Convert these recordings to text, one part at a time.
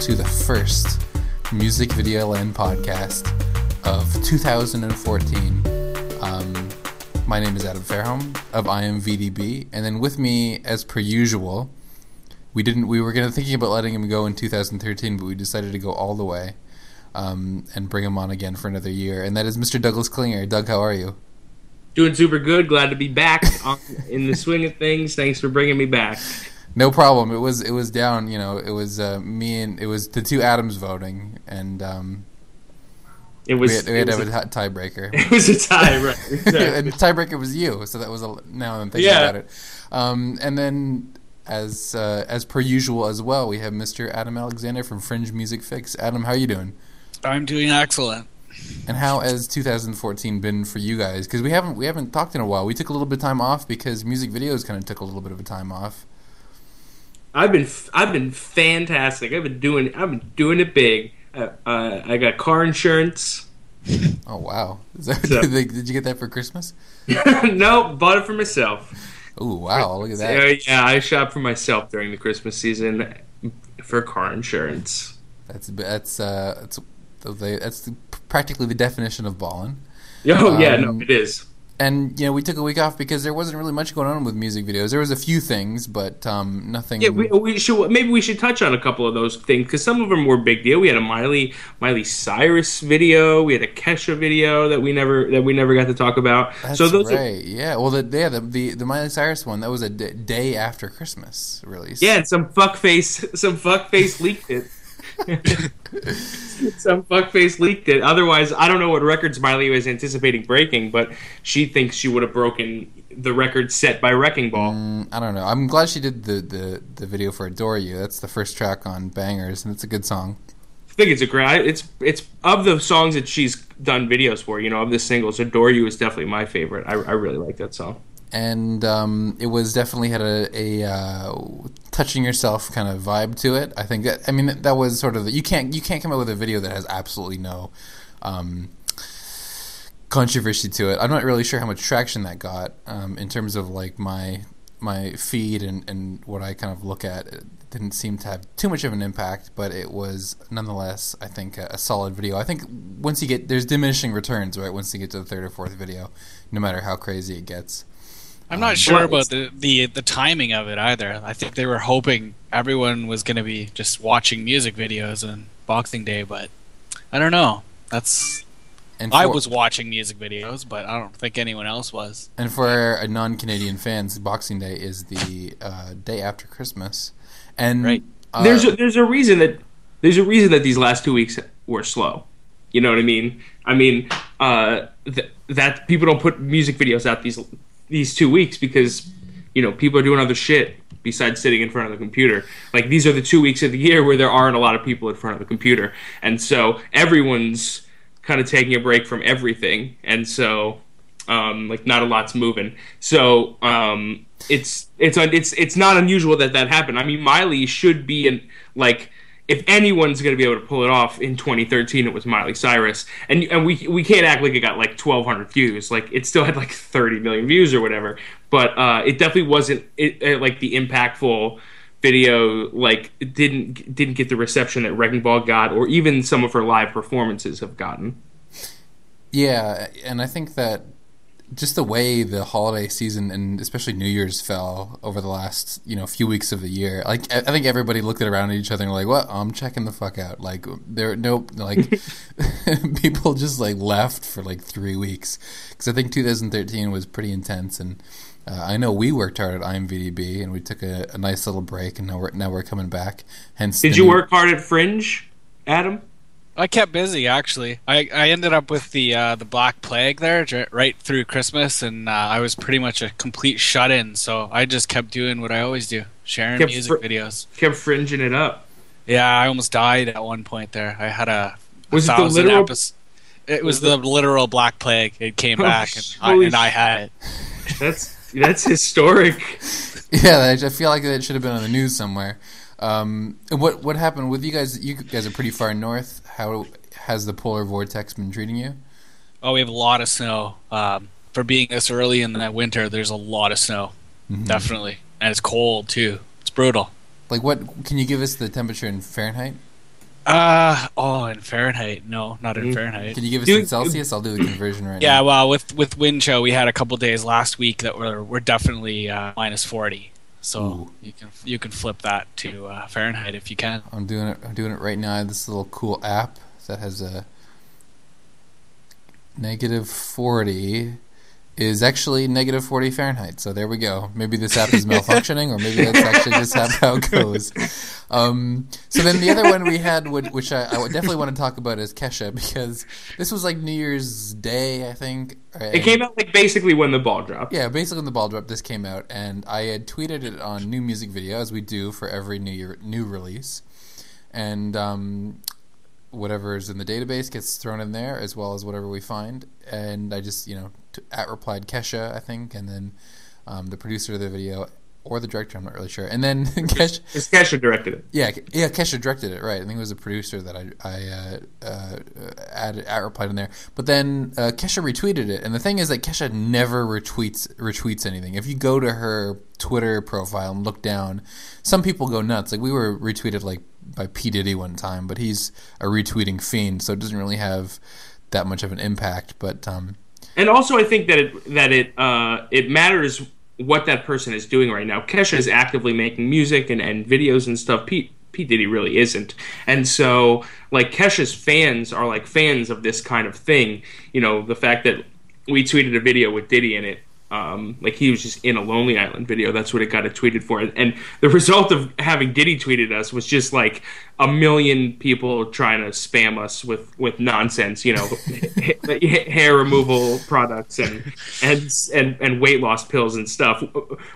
to the first Music Video Land podcast of 2014. Um, my name is Adam Fairholm of IMVDB, and then with me, as per usual, we didn't. We were gonna thinking about letting him go in 2013, but we decided to go all the way um, and bring him on again for another year, and that is Mr. Douglas Klinger. Doug, how are you? Doing super good. Glad to be back on, in the swing of things. Thanks for bringing me back. No problem. It was it was down. You know, it was uh, me and it was the two Adams voting, and um, It was. we had, we had it was have a, a tiebreaker. it was a tie, right? and the tiebreaker was you, so that was a, now I'm thinking Yeah. about it. Um, and then, as uh, as per usual as well, we have Mr. Adam Alexander from Fringe Music Fix. Adam, how are you doing? I'm doing excellent. And how has 2014 been for you guys? Because we haven't we haven't talked in a while. We took a little bit of time off because music videos kind of took a little bit of a time off. I've been I've been fantastic. I've been doing I've been doing it big. Uh, uh, I got car insurance. Oh wow! Is that, So- did, you get that for Christmas? no, bought it for myself. Oh wow! Look at Uh, that. yeah, I shop for myself during the Christmas season for car insurance. That's that's uh that's that's practically the definition of balling. Oh yeah, no, Um, it is. And you know, we took a week off because there wasn't really much going on with music videos. There was a few things, but um, nothing. Yeah, we, we should maybe we should touch on a couple of those things because some of them were big deal. We had a Miley Miley Cyrus video, we had a Kesha video that we never that we never got to talk about. That's so those are, right. yeah. Well, the yeah the, the the Miley Cyrus one that was a d- day after Christmas release. yeah, and some fuckface some fuckface leaked it. some fuckface leaked it. Otherwise, I don't know what records Miley was anticipating breaking, but she thinks she would have broken the record set by Wrecking Ball. Mm, I don't know. I'm glad she did the, the, the video for "Adore You." That's the first track on Bangers, and it's a good song. I think it's a great. It's it's of the songs that she's done videos for. You know, of the singles, "Adore You" is definitely my favorite. I, I really like that song. And um, it was definitely had a, a uh, touching yourself kind of vibe to it. I think that I mean that was sort of the, you can't you can't come out with a video that has absolutely no um, controversy to it. I'm not really sure how much traction that got um, in terms of like my my feed and, and what I kind of look at. It didn't seem to have too much of an impact, but it was nonetheless I think a, a solid video. I think once you get there's diminishing returns right once you get to the third or fourth video, no matter how crazy it gets. I'm not Um, sure about the, the the timing of it either. I think they were hoping everyone was going to be just watching music videos on Boxing Day, but I don't know. That's And I was watching music videos, but I don't think anyone else was. And for our non-Canadian fans, Boxing Day is the uh, day after Christmas, and Right. uh, there's a, there's a reason that there's a reason that these last two weeks were slow. You know what I mean? I mean uh, th- that people don't put music videos out these these two weeks because you know people are doing other shit besides sitting in front of the computer. Like these are the two weeks of the year where there aren't a lot of people in front of the computer, and so everyone's kind of taking a break from everything, and so um, like not a lot's moving. So um, it's it's it's it's not unusual that that happened. I mean, Miley should be in like if anyone's going to be able to pull it off in 2013, it was Miley Cyrus, and and we we can't act like it got like 1,200 views. Like it still had like 30 million views or whatever, but uh, it definitely wasn't it, uh, like the impactful video like it didn't didn't get the reception that Wrecking Ball got or even some of her live performances have gotten. yeah, and I think that just the way the holiday season and especially New Year's fell over the last you know few weeks of the year, like I think everybody looked at around at each other and were like, "What? I'm checking the fuck out." Like there, nope. Like people just like left for like three weeks because I think 2013 was pretty intense and. Uh, I know we worked hard at IMVDB and we took a, a nice little break and now we're now we're coming back. Hence, Did you new- work hard at Fringe, Adam? I kept busy actually. I, I ended up with the uh, the Black Plague there j- right through Christmas, and uh, I was pretty much a complete shut in. So I just kept doing what I always do, sharing Kept music fr- videos. Kept fringing it up. Yeah, I almost died at one point there. I had a, a Was it the thousand literal- epis- It was the literal Black Plague. It came Oh, back, and I, and I had it. That's that's historic. Yeah, I I feel like that should have been on the news somewhere. Um, what what happened with you guys? You guys are pretty far north. How has the polar vortex been treating you? Oh, we have a lot of snow. Um, for being this early in the winter, there's a lot of snow. Mhm. Definitely, and it's cold too. It's brutal. Like what? Can you give us the temperature in Fahrenheit? Uh oh, in Fahrenheit? No, not in Mm. Fahrenheit. Can you give us Do- in Celsius? I'll do the conversion right Yeah, now. Yeah, well, with with wind chill, we had a couple days last week that were were definitely uh, minus forty. So Ooh. you can you can flip that to uh, Fahrenheit if you can. I'm doing it. I'm doing it right now. This little cool app that has a negative forty is actually negative forty Fahrenheit. So there we go. Maybe this app is malfunctioning, or maybe that's actually just how, it goes. Um, so then the other one we had, would, which I, I definitely want to talk about, is Kesha because this was like New Year's Day, I think. It came out like basically when the ball dropped. Yeah, basically when the ball drop this came out, and I had tweeted it on New Music Video as we do for every new year new release, and um, whatever is in the database gets thrown in there as well as whatever we find, and I just you know t- at replied Kesha I think, and then um, the producer of the video or the director I'm not really sure, and then Kesha. Because Kesha directed it. Yeah, yeah, Kesha directed it, right? I think it was a producer that I I uh, uh, added at replied in there. But then uh, Kesha retweeted it, and the thing is that Kesha never retweets retweets anything. If you go to her Twitter profile and look down, some people go nuts. Like we were retweeted like by P Diddy one time, but he's a retweeting fiend, so it doesn't really have that much of an impact. But um, And also, I think that it that it uh, it matters what that person is doing right now. Kesha is actively making music and, and videos and stuff. Pete Pete Diddy really isn't, and so like Kesha's fans are like fans of this kind of thing. You know, the fact that we tweeted a video with Diddy in it. Um, like he was just in a Lonely Island video. That's what it got it tweeted for. And the result of having Diddy tweeted us was just like a million people trying to spam us with, with nonsense, you know, ha- hair removal products and, and and and weight loss pills and stuff,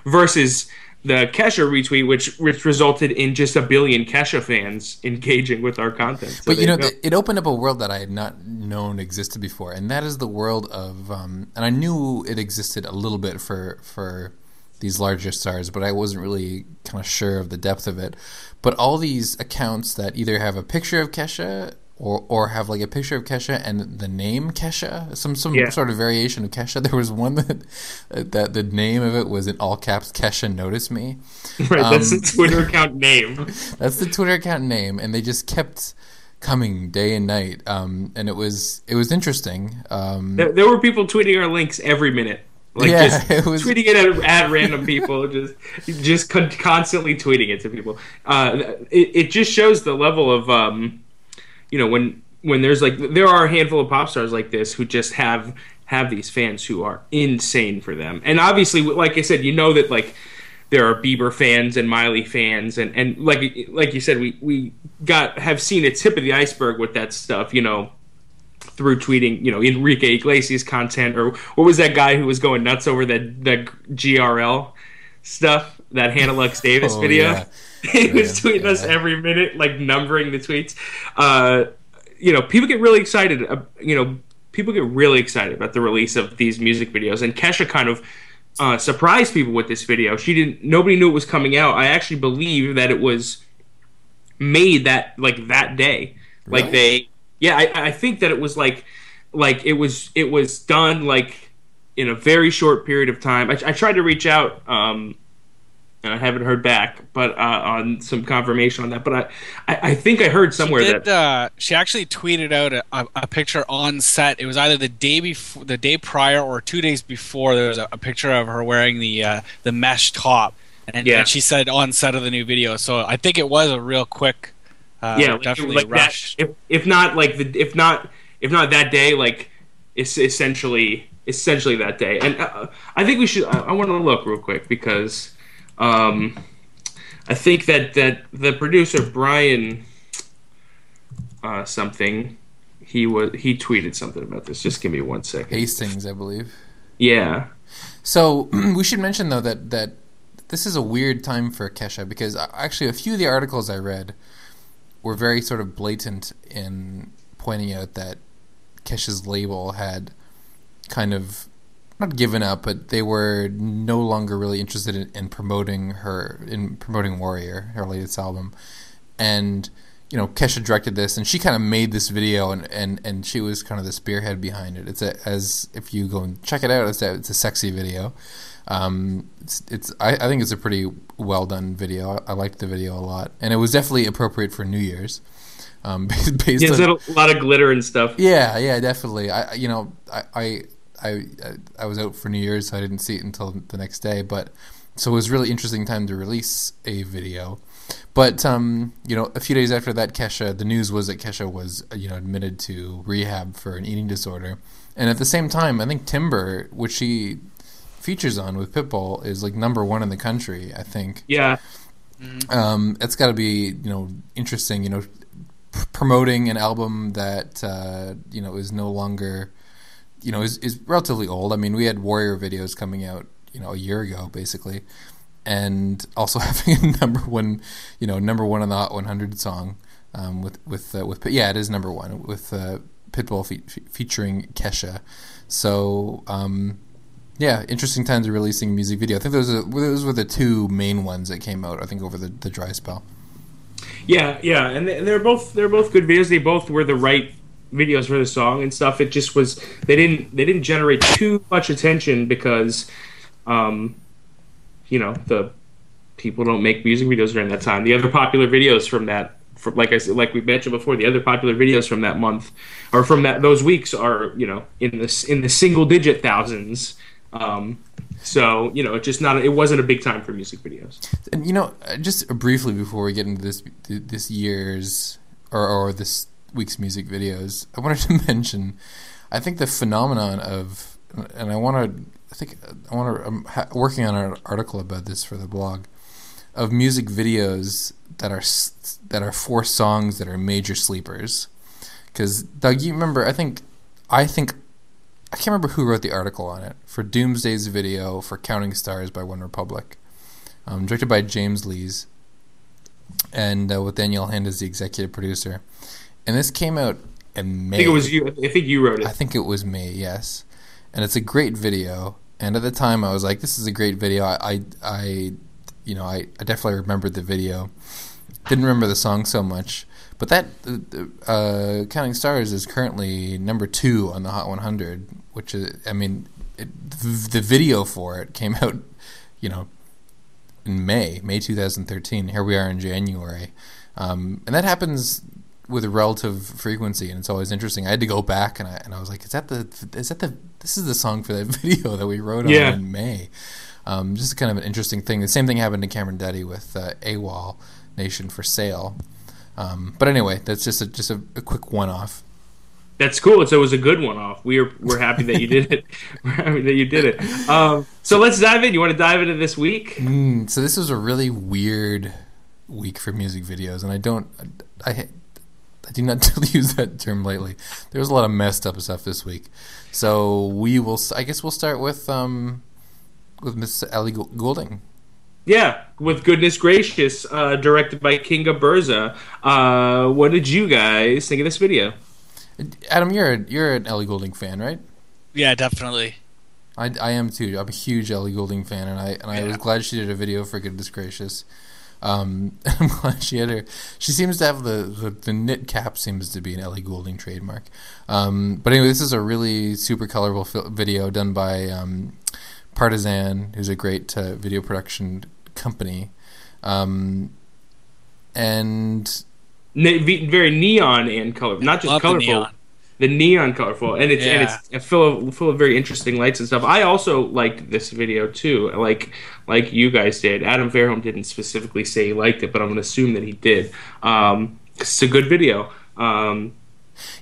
versus the Kesha retweet, which which resulted in just a billion Kesha fans engaging with our content. So but you know, go. it opened up a world that I had not known existed before, and that is the world of. Um, and I knew it existed a little bit for for these larger stars, but I wasn't really kind of sure of the depth of it. But all these accounts that either have a picture of Kesha or or have like a picture of Kesha and the name Kesha, some some Yeah. sort of variation of Kesha. There was one that that the name of it was in all caps. Kesha notice me. right, that's um, the Twitter account name. That's the Twitter account name, and they just kept coming day and night. Um, and it was it was interesting. Um, There, there were people tweeting our links every minute. Like Yeah, just it was- tweeting it at, at random people, just just con- constantly tweeting it to people. Uh, it, it just shows the level of, um, you know, when when there's like there are a handful of pop stars like this who just have have these fans who are insane for them, and obviously, like I said, you know that like there are Bieber fans and Miley fans, and and like like you said, we we got have seen a tip of the iceberg with that stuff, you know through tweeting, you know, Enrique Iglesias content, or what was that guy who was going nuts over that the GRL stuff, that Hannah Lux Davis Oh, video? yeah. he was Yeah, tweeting us every minute, like numbering the tweets. Uh, you know, people get really excited. Uh, you know, people get really excited about the release of these music videos, and Kesha kind of. Uh, surprised people with this video. She didn't. Nobody knew it was coming out. I actually believe that it was made that like that day. Like they, yeah, I, I think that it was like, like it was it was done like in a very short period of time. I, I tried to reach out, um, and I haven't heard back, but uh, on some confirmation on that. But I, I, I think I heard somewhere she did, that uh, she actually tweeted out a, a, a picture on set. It was either the day before, the day prior, or two days before. There was a, a picture of her wearing the uh, the mesh top, and, Yeah. and she said on set of the new video. So I think it was a real quick, uh, yeah, like, definitely like that, rush. if if not like the if not if not that day, like it's essentially essentially that day. And uh, I think we should. I, I want to look real quick because um, I think that that the producer Brian uh, something he was he tweeted something about this. Just give me one second. Hastings, I believe. Yeah. So we should mention though that that this is a weird time for Kesha because uh, actually a few of the articles I read were very sort of blatant in pointing out that Kesha's label had kind of not given up, but they were no longer really interested in, in promoting her in promoting Warrior, her latest album, and you know Kesha directed this, and she kind of made this video, and, and, and she was kind of the spearhead behind it. It's a as if you go and check it out, it's a it's a sexy video. Um, it's, it's I, I think it's a pretty well done video. I, I liked the video a lot, and it was definitely appropriate for New Year's. Um, based, based Yeah, on, a lot of glitter and stuff. yeah, yeah, definitely. I, I- you know, I, I, I, I was out for New Year's, so I didn't see it until the next day. But so it was really interesting time to release a video. But um, you know, a few days after that, Kesha, the news was that Kesha was uh, you know admitted to rehab for an eating disorder, and at the same time, I think Timber, which she features on with Pitbull, is like number one in the country. I think Yeah, um, it's got to be you know interesting. You know, p- promoting an album that uh, you know is no longer you know is is relatively old. I mean, we had Warrior videos coming out you know a year ago basically, and also having a number one you know number one on the Hot 100 song um, with with uh, with yeah it is number one with uh, Pitbull fe- fe- featuring Kesha. So. Um, yeah, interesting times of releasing music video. I think those are, those were the two main ones that came out. I think over the, the dry spell. yeah, yeah, and they're both they're both good videos. They both were the right videos for the song and stuff. It just was they didn't they didn't generate too much attention because, um, you know, the people don't make music videos during that time. The other popular videos from that. from, like I said, like we mentioned before, the other popular videos from that month or from that those weeks are you know in this in the single digit thousands. Um, so you know, it just not it wasn't a big time for music videos. And you know, just briefly before we get into this this year's or, or this week's music videos, I wanted to mention. I think the phenomenon of, and I want to, I think I want to. I'm ha- working on an article about this for the blog, of music videos that are that are for songs that are major sleepers. Because Doug, you remember? I think, I think, I can't remember who wrote the article on it for Doomsday's video for Counting Stars by One Republic um, directed by James Lees, and uh, with Danielle Hinde as the executive producer. And this came out in May. I think it was you. I think you wrote it. I think it was May, yes. And it's a great video. And at the time, I was like, "This is a great video." I, I, I you know, I, I definitely remembered the video. Didn't remember the song so much, but that uh, Counting Stars is currently number two on the Hot 100, which is, I mean, it, the video for it came out, you know, in May, May 2013. Here we are in January, um, and that happens with a relative frequency, and it's always interesting. I had to go back and I and I was like, is that the is that the this is the song for that video that we wrote on in May? Um, just kind of an interesting thing. The same thing happened to Cameron Duddy with uh, AWOL Nation for Sail. Um, but anyway, that's just a, just a, a quick one off. That's cool. So it was a good one off. We are we're happy that you did it. we're happy that you did it. Um, so let's dive in. You want to dive into this week? Mm, so this was a really weird week for music videos, and I don't, I, I do not use that term lightly. There was a lot of messed up stuff this week, so we will. I guess we'll start with um, with Miss Ellie Goulding. Yeah, with goodness gracious, uh, directed by Kinga Burza. Uh, what did you guys think of this video? Adam, you're a, you're an Ellie Goulding fan, right? Yeah, definitely. I, I am too. I'm a huge Ellie Goulding fan, and I and I was glad she did a video for goodness gracious. Um, I'm glad she had her. She seems to have the, the the knit cap seems to be an Ellie Goulding trademark. Um, but anyway, this is a really super colorful fil- video done by um, Partisan, who's a great uh, video production company, um, and Ne- very neon and color, not just Love the colorful. The neon colorful, and it's and it's full of full of very interesting lights and stuff. I also liked this video too, like like you guys did. Adam Fairholm didn't specifically say he liked it, but I'm going to assume that he did. Um, it's a good video. Um,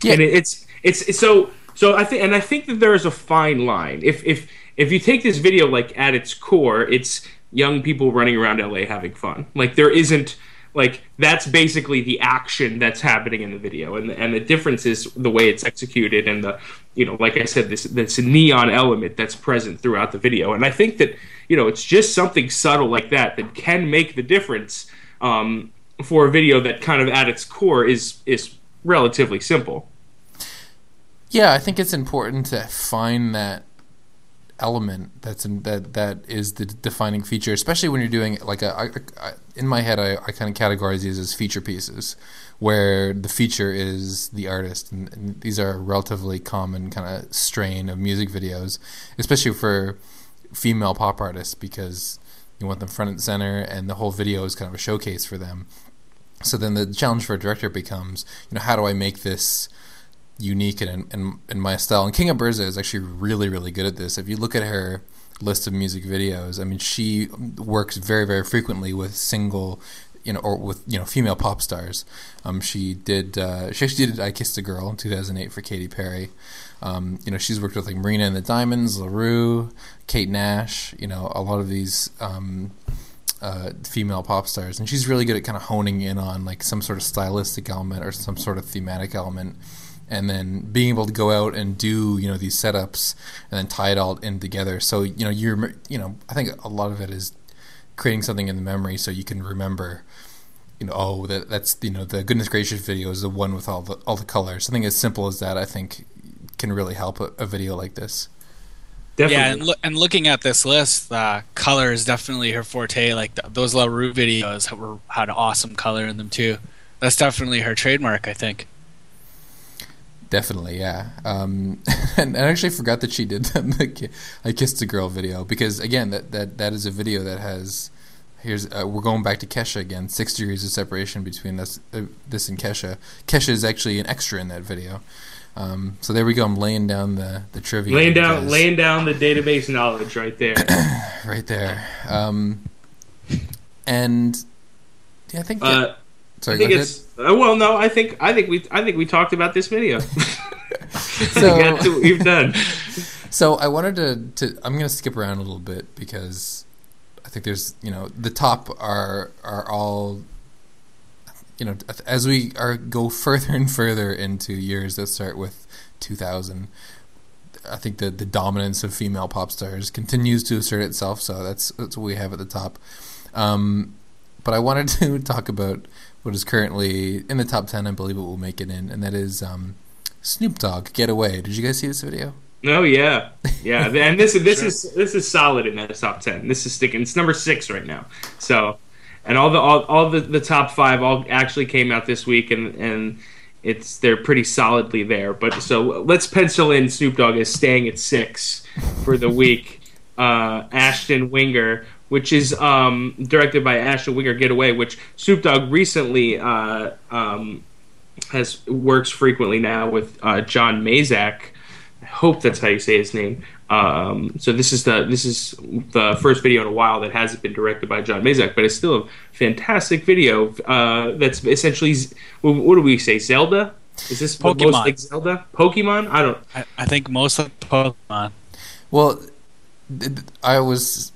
Yeah. and it, it's, it's it's so so I think and I think that there is a fine line. If if if you take this video like at its core, it's young people running around LA having fun. Like there isn't like that's basically the action that's happening in the video and and the difference is the way it's executed and the you know like I said this this neon element that's present throughout the video and I think that you know it's just something subtle like that that can make the difference um, for a video that kind of at its core is is relatively simple. Yeah, I think it's important to find that element that's in, that that is the defining feature, especially when you're doing like a. I, I, in my head, I, I kind of categorize these as feature pieces, where the feature is the artist, and, and these are a relatively common kind of strain of music videos, especially for female pop artists because you want them front and center, and the whole video is kind of a showcase for them. So then the challenge for a director becomes, you know, how do I make this unique and in, in, my style? And Kinga Burza is actually really, really good at this. If you look at her list of music videos, I mean, she works very, very frequently with single, you know, or with you know female pop stars. Um, she did, uh, she actually did "I Kissed a Girl" in 2008 for Katy Perry. Um, you know, she's worked with like Marina and the Diamonds, La Roux, Kate Nash. You know, a lot of these. Um, uh, female pop stars, and she's really good at kind of honing in on like some sort of stylistic element or some sort of thematic element, and then being able to go out and do you know these setups and then tie it all in together. So you know you're you know I think a lot of it is creating something in the memory so you can remember. You know, oh, that that's you know the goodness gracious video is the one with all the all the colors. Something as simple as that, I think, can really help a, a video like this. Definitely. Yeah, and, lo- and looking at this list, uh, color is definitely her forte. Like th- those La Roux videos were, had awesome color in them too. That's definitely her trademark, I think. Definitely, yeah. Um, and I actually forgot that she did that, the "I Kissed a Girl" video because again, that that that is a video that has. Here's uh, we're going back to Kesha again. Six degrees of separation between this uh, this and Kesha. Kesha is actually an extra in that video. Um, so there we go. I'm laying down the the trivia. Laying down, because, laying down the database knowledge right there. right there. Um, and yeah, I think. That, uh, sorry, I think it's. Uh, well, no, I think I think we I think we talked about this video. so we've done. So I wanted to, to I'm going to skip around a little bit because I think there's you know the top are are all you know, as we are go further and further into years that start with 2000, I think the the dominance of female pop stars continues to assert itself. So that's that's what we have at the top. Um, but I wanted to talk about what is currently in the top ten. I believe it will make it in, and that is um, Snoop Dogg "Get Away." Did you guys see this video? Oh yeah, yeah, and this this sure. is this is solid in that top ten. This is sticking. It's number six right now. So and all the all, all the, the top five all actually came out this week, and and it's they're pretty solidly there. But so let's pencil in Snoop Dogg as staying at six for the week. Uh, Ashton Winger, which is um, directed by Ashton Winger Getaway, which Snoop Dogg recently uh, um, has works frequently now with uh, John Mazak. I hope that's how you say his name. Um, so this is the this is the first video in a while that hasn't been directed by John Mazak, but it's still a fantastic video. Uh, that's essentially what do we say? Zelda? Is this Pokemon. most like Zelda? Pokemon? I don't. I, I think most of Pokemon. Well, I was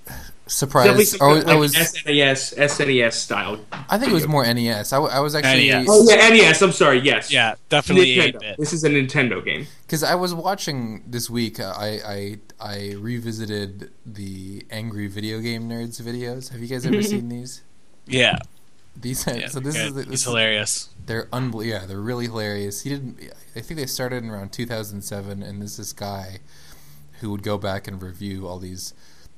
surprised. Or, like I was SNES SNES style. I think it was more NES. I, I was actually. NES. Oh yeah, NES. I'm sorry. Yes. Yeah, definitely. Nintendo. This is a Nintendo game. Because I was watching this week. Uh, I, I I revisited the Angry Video Game Nerds videos. Have you guys ever seen these? Yeah. These yeah, so this is this is hilarious. They're unbelievable. Yeah, they're really hilarious. He didn't. I think they started in around 2007, and there's this guy who would go back and review all these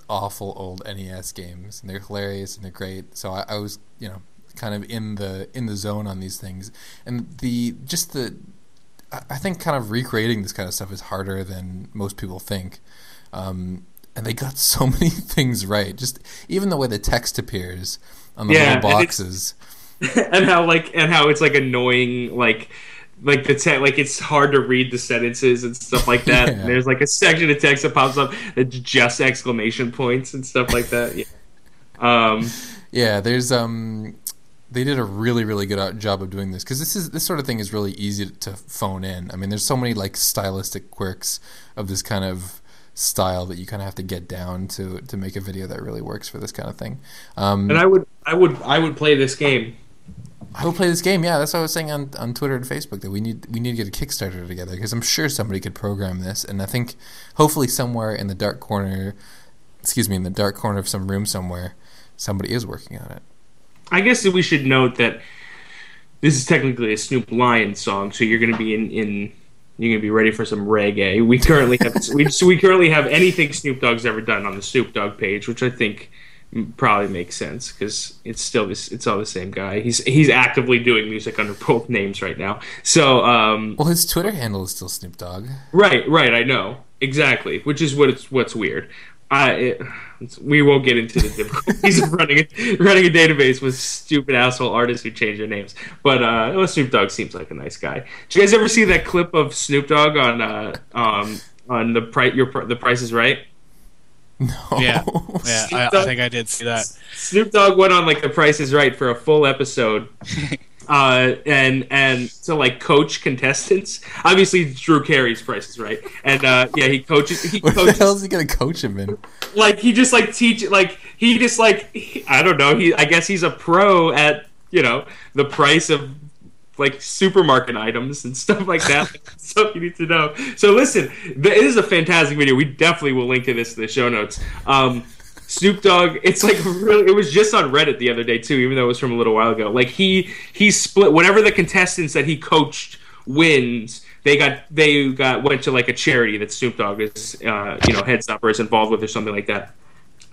awful old NES games, and they're hilarious and they're great. So I, I, was, you know, kind of in the in the zone on these things, and the just the, I think kind of recreating this kind of stuff is harder than most people think. Um, and they got so many things right. Just even the way the text appears on the yeah, little boxes, and, and how like and how it's like annoying, like like the te- like it's hard to read the sentences and stuff like that. yeah. There's like a section of text that pops up that's just exclamation points and stuff like that. Yeah. Um, yeah, there's um they did a really really good job of doing this because this is this sort of thing is really easy to phone in. I mean, there's so many like stylistic quirks of this kind of style that you kind of have to get down to to make a video that really works for this kind of thing. Um, and I would I would I would play this game I will play this game. Yeah, that's what I was saying on, on Twitter and Facebook that we need we need to get a Kickstarter together because I'm sure somebody could program this, and I think hopefully somewhere in the dark corner, excuse me, in the dark corner of some room somewhere, somebody is working on it. I guess that we should note that this is technically a Snoop Lion song, so you're going to be in, in you're going to be ready for some reggae. We currently have we, so we currently have anything Snoop Dogg's ever done on the Snoop Dogg page, which I think probably makes sense because it's still this it's all the same guy he's he's actively doing music under both names right now so um well his twitter handle is still snoop dogg right right i know exactly which is what it's what's weird I it, we won't get into the difficulties of running a, running a database with stupid asshole artists who change their names. But uh, Snoop Dogg seems like a nice guy. Did you guys ever see that clip of Snoop Dogg on uh, um, on the price your the Price is Right? No. Yeah, yeah. I, I think I did see that. Snoop Dogg went on like the Price is Right for a full episode. Uh, and and to like coach contestants. Obviously, Drew Carey's Price is Right, and uh, yeah, he coaches. He What the hell is he gonna coach him in? like he just like teach like he just like he- I don't know he I guess he's a pro at you know the price of like supermarket items and stuff like that stuff you need to know so listen it is a fantastic video we definitely will link to this in the show notes um Snoop Dogg, it's like really. It was just on Reddit the other day too, even though it was from a little while ago. Like he he split whatever the contestants that he coached wins. They got they got went to like a charity that Snoop Dogg is uh, you know heads up or is involved with or something like that.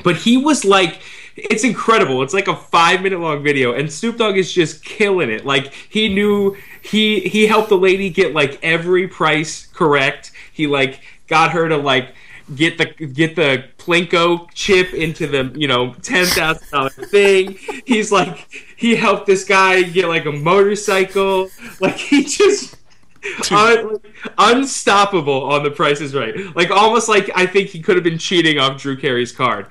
But he was like, it's incredible. It's like a five minute long video, and Snoop Dogg is just killing it. Like he knew he he helped the lady get like every price correct. He like got her to like get the get the plinko chip into the you know ten thousand dollar thing. He's like he helped this guy get like a motorcycle. Like he just. Un- unstoppable on the Price is Right, like almost like I think he could have been cheating off Drew Carey's card,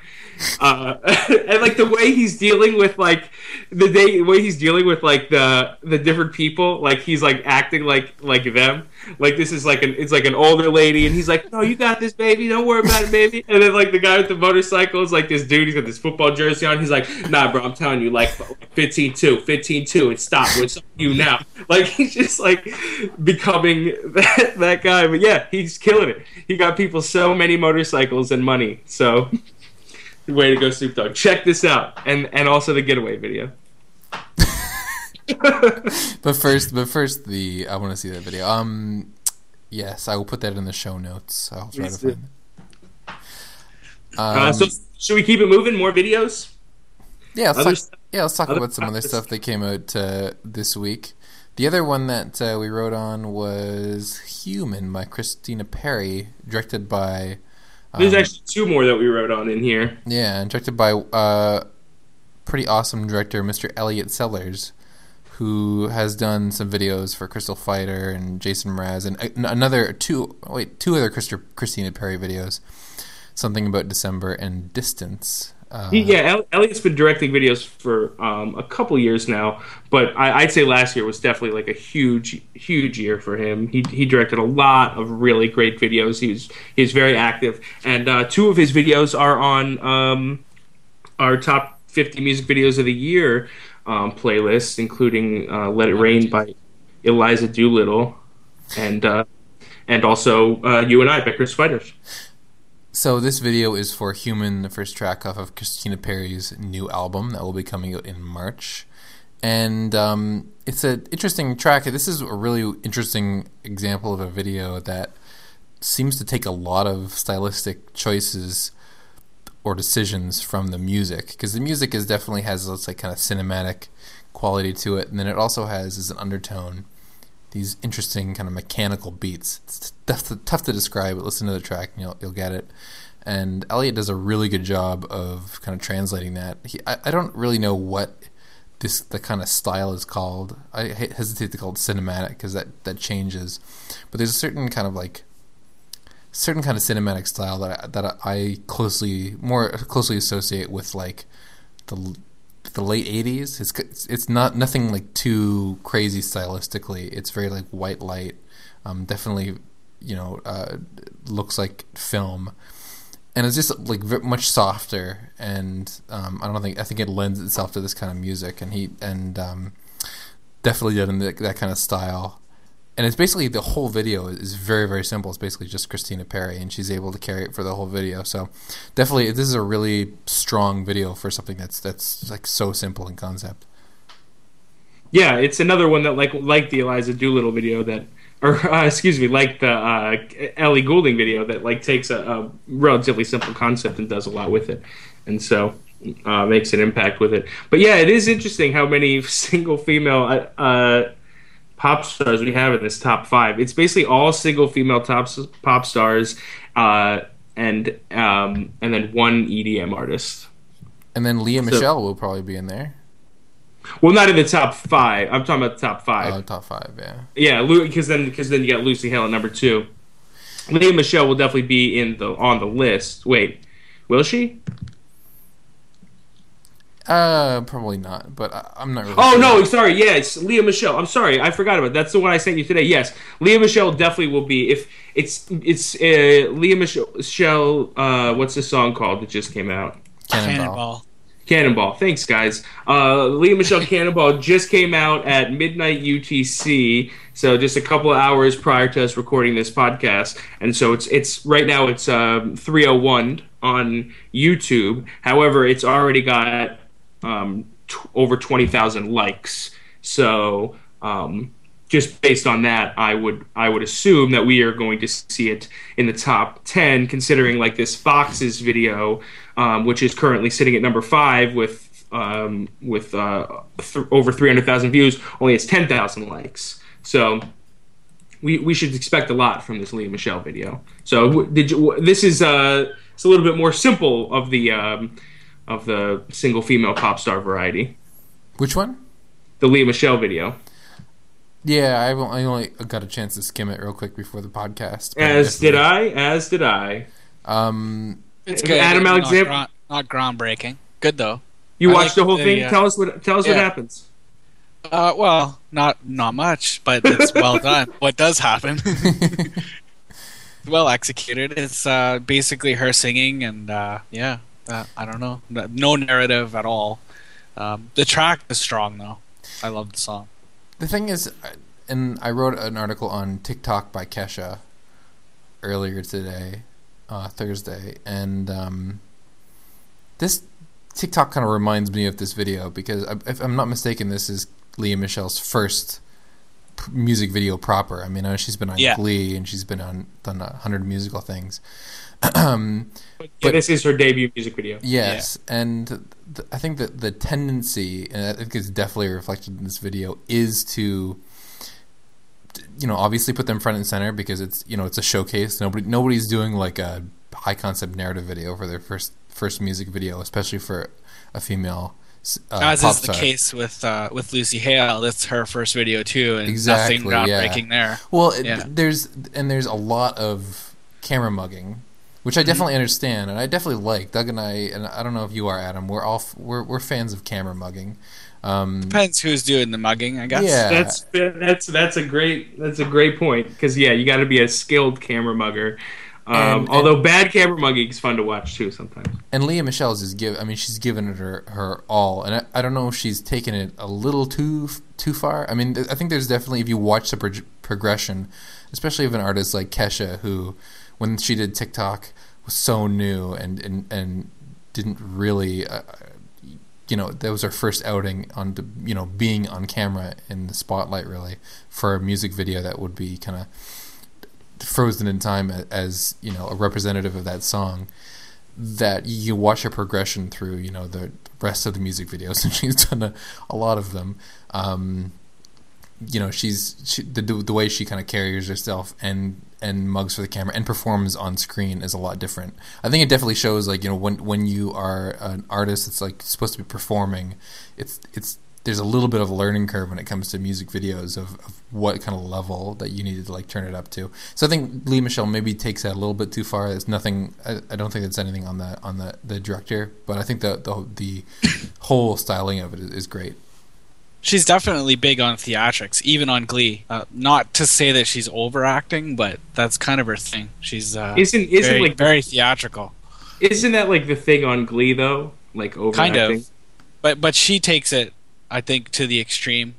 uh, and like the way he's dealing with like the day way he's dealing with like the the different people, like he's like acting like like them, like this is like an it's like an older lady, and he's like, no, you got this, baby, don't worry about it, baby, and then like the guy with the motorcycle is like this dude, he's got this football jersey on, he's like, nah, bro, I'm telling you, like 15-2, 15-2, and stop, it's you now, like he's just like becoming that that guy, but yeah, he's killing it. He got people so many motorcycles and money, so. Way to go, Snoop Dogg. Check this out, and and also the getaway video. But first, but first, the I want to see that video. Um, yes, I will put that in the show notes. I'll try to find it. Uh, Um, so should we keep it moving? More videos? yeah, let's talk, stuff- yeah, let's talk other about some other stuff stuff that came out uh, this week. The other one that uh, we wrote on was "Human" by Christina Perri, directed by. There's um, actually two more that we wrote on in here. Yeah, directed by uh, pretty awesome director Mr. Elliot Sellers, who has done some videos for Crystal Fighter and Jason Mraz, and another two wait two other Christina Perri videos, something about December and Distance. Uh, yeah, Elliot's been directing videos for um, a couple years now, but I, I'd say last year was definitely like a huge, huge year for him. He, he directed a lot of really great videos. He was he very active, and uh, two of his videos are on um, our top 50 music videos of the year um, playlist, including uh, "Let It Rain" by Eliza Doolittle, and uh, and also uh, "You and I" by Crystal Fighters. So this video is for Human, the first track off of Christina Perri's new album that will be coming out in March. And um, it's an interesting track. This is a really interesting example of a video that seems to take a lot of stylistic choices or decisions from the music because the music is definitely has this like kind of cinematic quality to it, and then it also has as an undertone these interesting kind of mechanical beats. It's tough to, tough to describe, but listen to the track and you'll, you'll get it. And Elliot does a really good job of kind of translating that. He, I, I don't really know what this the kind of style is called. I hesitate to call it cinematic because that, that changes. But there's a certain kind of like certain kind of cinematic style that I, that I closely more closely associate with like the the late '80s. It's it's not nothing like too crazy stylistically. It's very like white light. Um, definitely, you know, uh, looks like film, and it's just like ve- much softer. And um, I don't think I think it lends itself to this kind of music. And he and um, definitely done in the, that kind of style. And it's basically the whole video is very very simple. It's basically just Christina Perri, and she's able to carry it for the whole video. So definitely, this is a really strong video for something that's that's like so simple in concept. Yeah, it's another one that like like the Eliza Doolittle video that, or uh, excuse me, like the uh, Ellie Goulding video that like takes a, a relatively simple concept and does a lot with it, and so uh, makes an impact with it. But yeah, it is interesting how many single female uh, uh, pop stars we have in this top five. It's basically all single female top pop stars. Uh, and um, and then one EDM artist. And then Lea Michele will probably be in there. Well, not in the top five. I'm talking about the top five. Oh, top five, yeah. Yeah, because then because then you got Lucy Hale at number two. Lea Michele will definitely be in the on the list. Wait, will she? Uh, probably not. But I, I'm not really. Oh sure. no, sorry. Yeah, it's Lea Michele. I'm sorry, I forgot about it. that's the one I sent you today. Yes, Lea Michele definitely will be. If it's it's uh, Lea Michele. Michelle uh, what's the song called that just came out? Cannonball. Cannonball. Cannonball. Thanks, guys. Uh, Lea Michele Cannonball just came out at midnight UTC, so just a couple of hours prior to us recording this podcast, and so it's it's right now it's um, 301 on YouTube. However, it's already got um, t- over 20,000 likes. So um, just based on that, I would I would assume that we are going to see it in the top 10, considering like this Fox's video, um, which is currently sitting at number five with um, with uh, th- over 300,000 views, only has 10,000 likes. So we, we should expect a lot from this Lea Michele video. So did you, this is uh, it's a little bit more simple of the um, of the single female pop star variety. Which one? The Lea Michele video. Yeah, I only, got a chance to skim it real quick before the podcast. but As did I. As did I. Um, It's good. Adam not Alexander- gra- not groundbreaking. Good though. You I watched like the whole the, thing. uh, tell us what. Tell us what happens. Uh, well, not not much, but it's well done. What does happen? well executed. It's uh, basically her singing, and uh, yeah, uh, I don't know, No- narrative at all. Um, the track is strong though. I love the song. the thing is, and I wrote an article on TikTok by Kesha earlier today, uh, Thursday, and um, this TikTok kind of reminds me of this video because if I'm not mistaken, this is Lea Michele's first music video proper. I mean, I know she's been on Yeah. Glee and she's been on done a hundred musical things. um, Yeah, But- this is her debut music video. Yes, and th- I think that the tendency, and I think it's definitely reflected in this video, is to, you know, obviously put them front and center because it's you know it's a showcase. Nobody nobody's doing like a high concept narrative video for their first first music video, especially for a female. S- Uh, As pop is the star. case with uh, with Lucy Hale. That's her first video too, and Exactly, nothing yeah. groundbreaking there. Well, it, Yeah. there's and there's a lot of camera mugging, which Mm-hmm. I definitely understand and I definitely like. Doug and I, and I don't know if you are Adam. We're all f- we're we're fans of camera mugging. Um, Depends who's doing the mugging, I guess. Yeah. That's that's that's a great that's a great point because yeah, you got to be a skilled camera mugger. Um, And- although bad camera mugging is fun to watch too sometimes. and Lea Michele's is give. I mean, she's given it her her all, and I, I don't know if she's taken it a little too too far. I mean, th- I think there's definitely if you watch the prog- progression, especially of an artist like Kesha, who when she did TikTok was so new and and and didn't really. Uh, you know, that was her first outing on, the, you know, being on camera in the spotlight, really, for a music video that would be kind of frozen in time as you know a representative of that song that you watch her progression through you know the rest of the music videos and she's done a, a lot of them um, you know she's she, the the way she kind of carries herself and and mugs for the camera and performs on screen is a lot different. I think it definitely shows like you know when when you are an artist that's like supposed to be performing, it's it's there's a little bit of a learning curve when it comes to music videos of, of what kind of level that you needed to like turn it up to. So I think Lea Michele maybe takes that a little bit too far. There's nothing. I, I don't think it's anything on the on the, the director, but I think the the, the whole styling of it is, is great. She's definitely big on theatrics, even on Glee. Uh, not to say that she's overacting, but that's kind of her thing. She's uh, Isn't isn't very, like very theatrical. isn't that like the thing on Glee though? Like overacting. Kind of. But but she takes it, I think, to the extreme.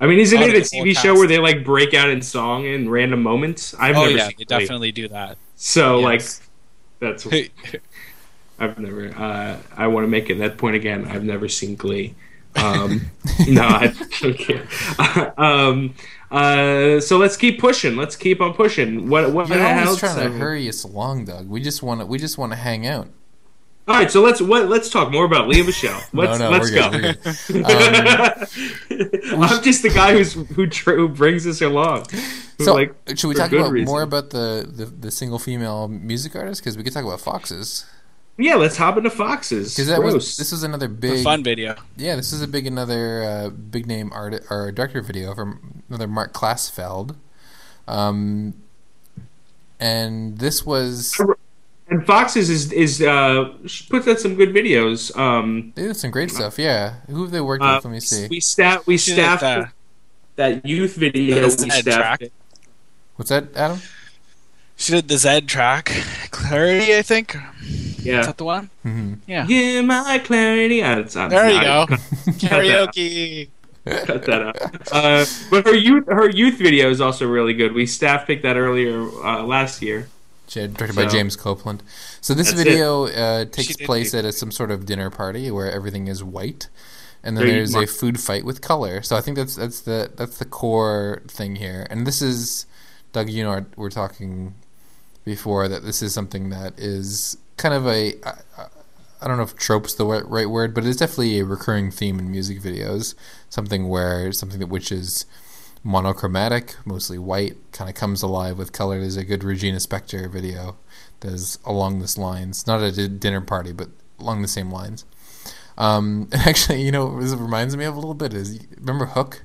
I mean, isn't it a the whole TV show where they like break out in song in random moments? I've oh never yeah, seen they definitely do that. So Yes. like, that's I've never. Uh, I want to make it that point again. I've never seen Glee. Um, no, I can't. um, uh, so let's keep pushing. Let's keep on pushing. What? What You're always trying to Um, hurry us along, Doug. We just want to we just want to hang out. All right, so let's what, let's talk more about Lea Michele. Let's no, let's we're go. good. We're good. Um, I'm just the guy who's who, tr- who brings us along. So, like, should we talk about reason. more about the, the, the single female music artist? Because we could talk about Foxes. Yeah, let's hop into Foxes. Because that Gross. was this was another A big fun video. yeah this is a big another uh, big name art or director video from another Mark Klasfeld, um, and this was and Foxes is is uh she puts out some good videos. Um, they did some great stuff. Yeah, who have they worked uh, with? Let me see. we staff we She staffed that. that youth video. The We Zedd staffed track. it. What's that, Adam? She did the Zedd track, Clarity, I think. Is Yeah. that the one? hmm Yeah. Give my clarity. Uh, it's- I'm There you not- go. Karaoke. Cut that out. Uh, but her youth her youth video is also really good. We staff picked that earlier uh, last year. Directed by James Copeland. So this video uh, takes place do- at a, some sort of dinner party where everything is white, and then there's a food fight with color. So I think that's that's the that's the core thing here. And this is, Doug, you know, we're talking before that this is something that is kind of a I don't know if trope's the right word, but it's definitely a recurring theme in music videos. Something where something that which is monochromatic, mostly white, kind of comes alive with color. There's a good Regina Spektor video that's along this lines, not at a dinner party, but along the same lines. Um, and actually, you know, what this reminds me of a little bit is remember Hook?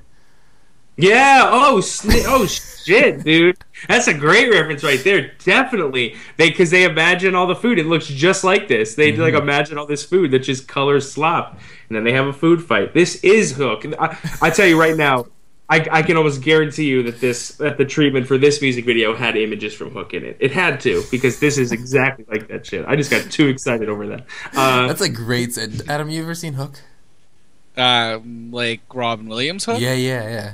Yeah. Oh. Sni- oh shit, dude. That's a great reference right there. Definitely. They because they imagine all the food. It looks just like this. They like imagine all this food that just colors slop, and then they have a food fight. This is Hook. I, I tell you right now. I, I can almost guarantee you that this that the treatment for this music video had images from Hook in it. It had to because this is exactly like that shit. I just got too excited over that. Uh, That's a great. Adam, you ever seen Hook? Uh, like Robin Williams hook? Yeah, yeah, yeah.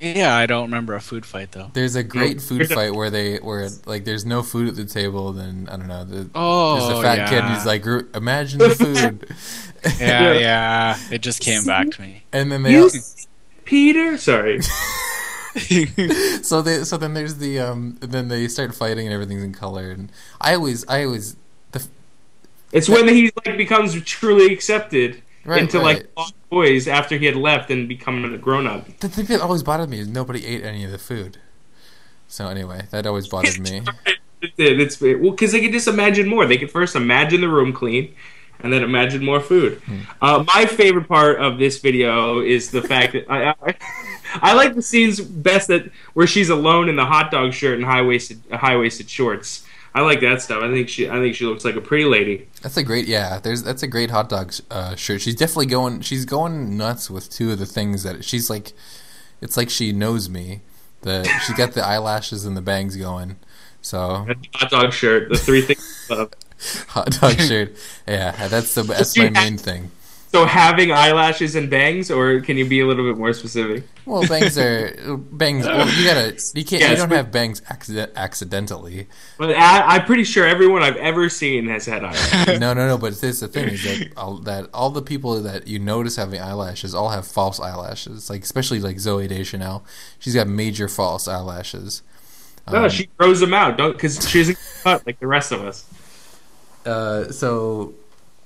Yeah, I don't remember a food fight though. There's a great food fight where they where like there's no food at the table. Then I don't know. The, Oh, there's a fat yeah. kid. and He's like, imagine the food. Yeah, yeah. It just came back to me. and then they you, all, Peter. Sorry. so they so then there's the um then they start fighting and everything's in color and I always I always the It's when he like becomes truly accepted Right, into right. like boys after he had left and become a grown up. the thing that always bothered me is nobody ate any of the food. So anyway, that always bothered me. It did. It's well because they could just imagine more. They could first imagine the room clean, and then imagine more food. Hmm. Uh, my favorite part of this video is the fact that I, I, I like the scenes best that where she's alone in the hot dog shirt and high waisted high waisted shorts. I like that stuff. I think she I think she looks like a pretty lady. That's a great yeah. There's that's a great hot dog uh, shirt. She's definitely going. She's going nuts with two of the things that she's like. It's like she knows me. The she got the eyelashes and the bangs going. So Hot dog shirt. The three things. Hot dog shirt. Yeah, that's the that's my main thing. So having eyelashes and bangs, or can you be a little bit more specific? Well, bangs are bangs. Well, you gotta you can't you don't but- have bangs accident, accidentally. But I, I'm pretty sure everyone I've ever seen has had eyelashes. No, no, no. But this the thing is that all, that all the people that you notice having eyelashes all have false eyelashes. Like especially like Zooey Deschanel, she's got major false eyelashes. no, Um, she grows them out, don't because she isn't cut like the rest of us. Uh, so,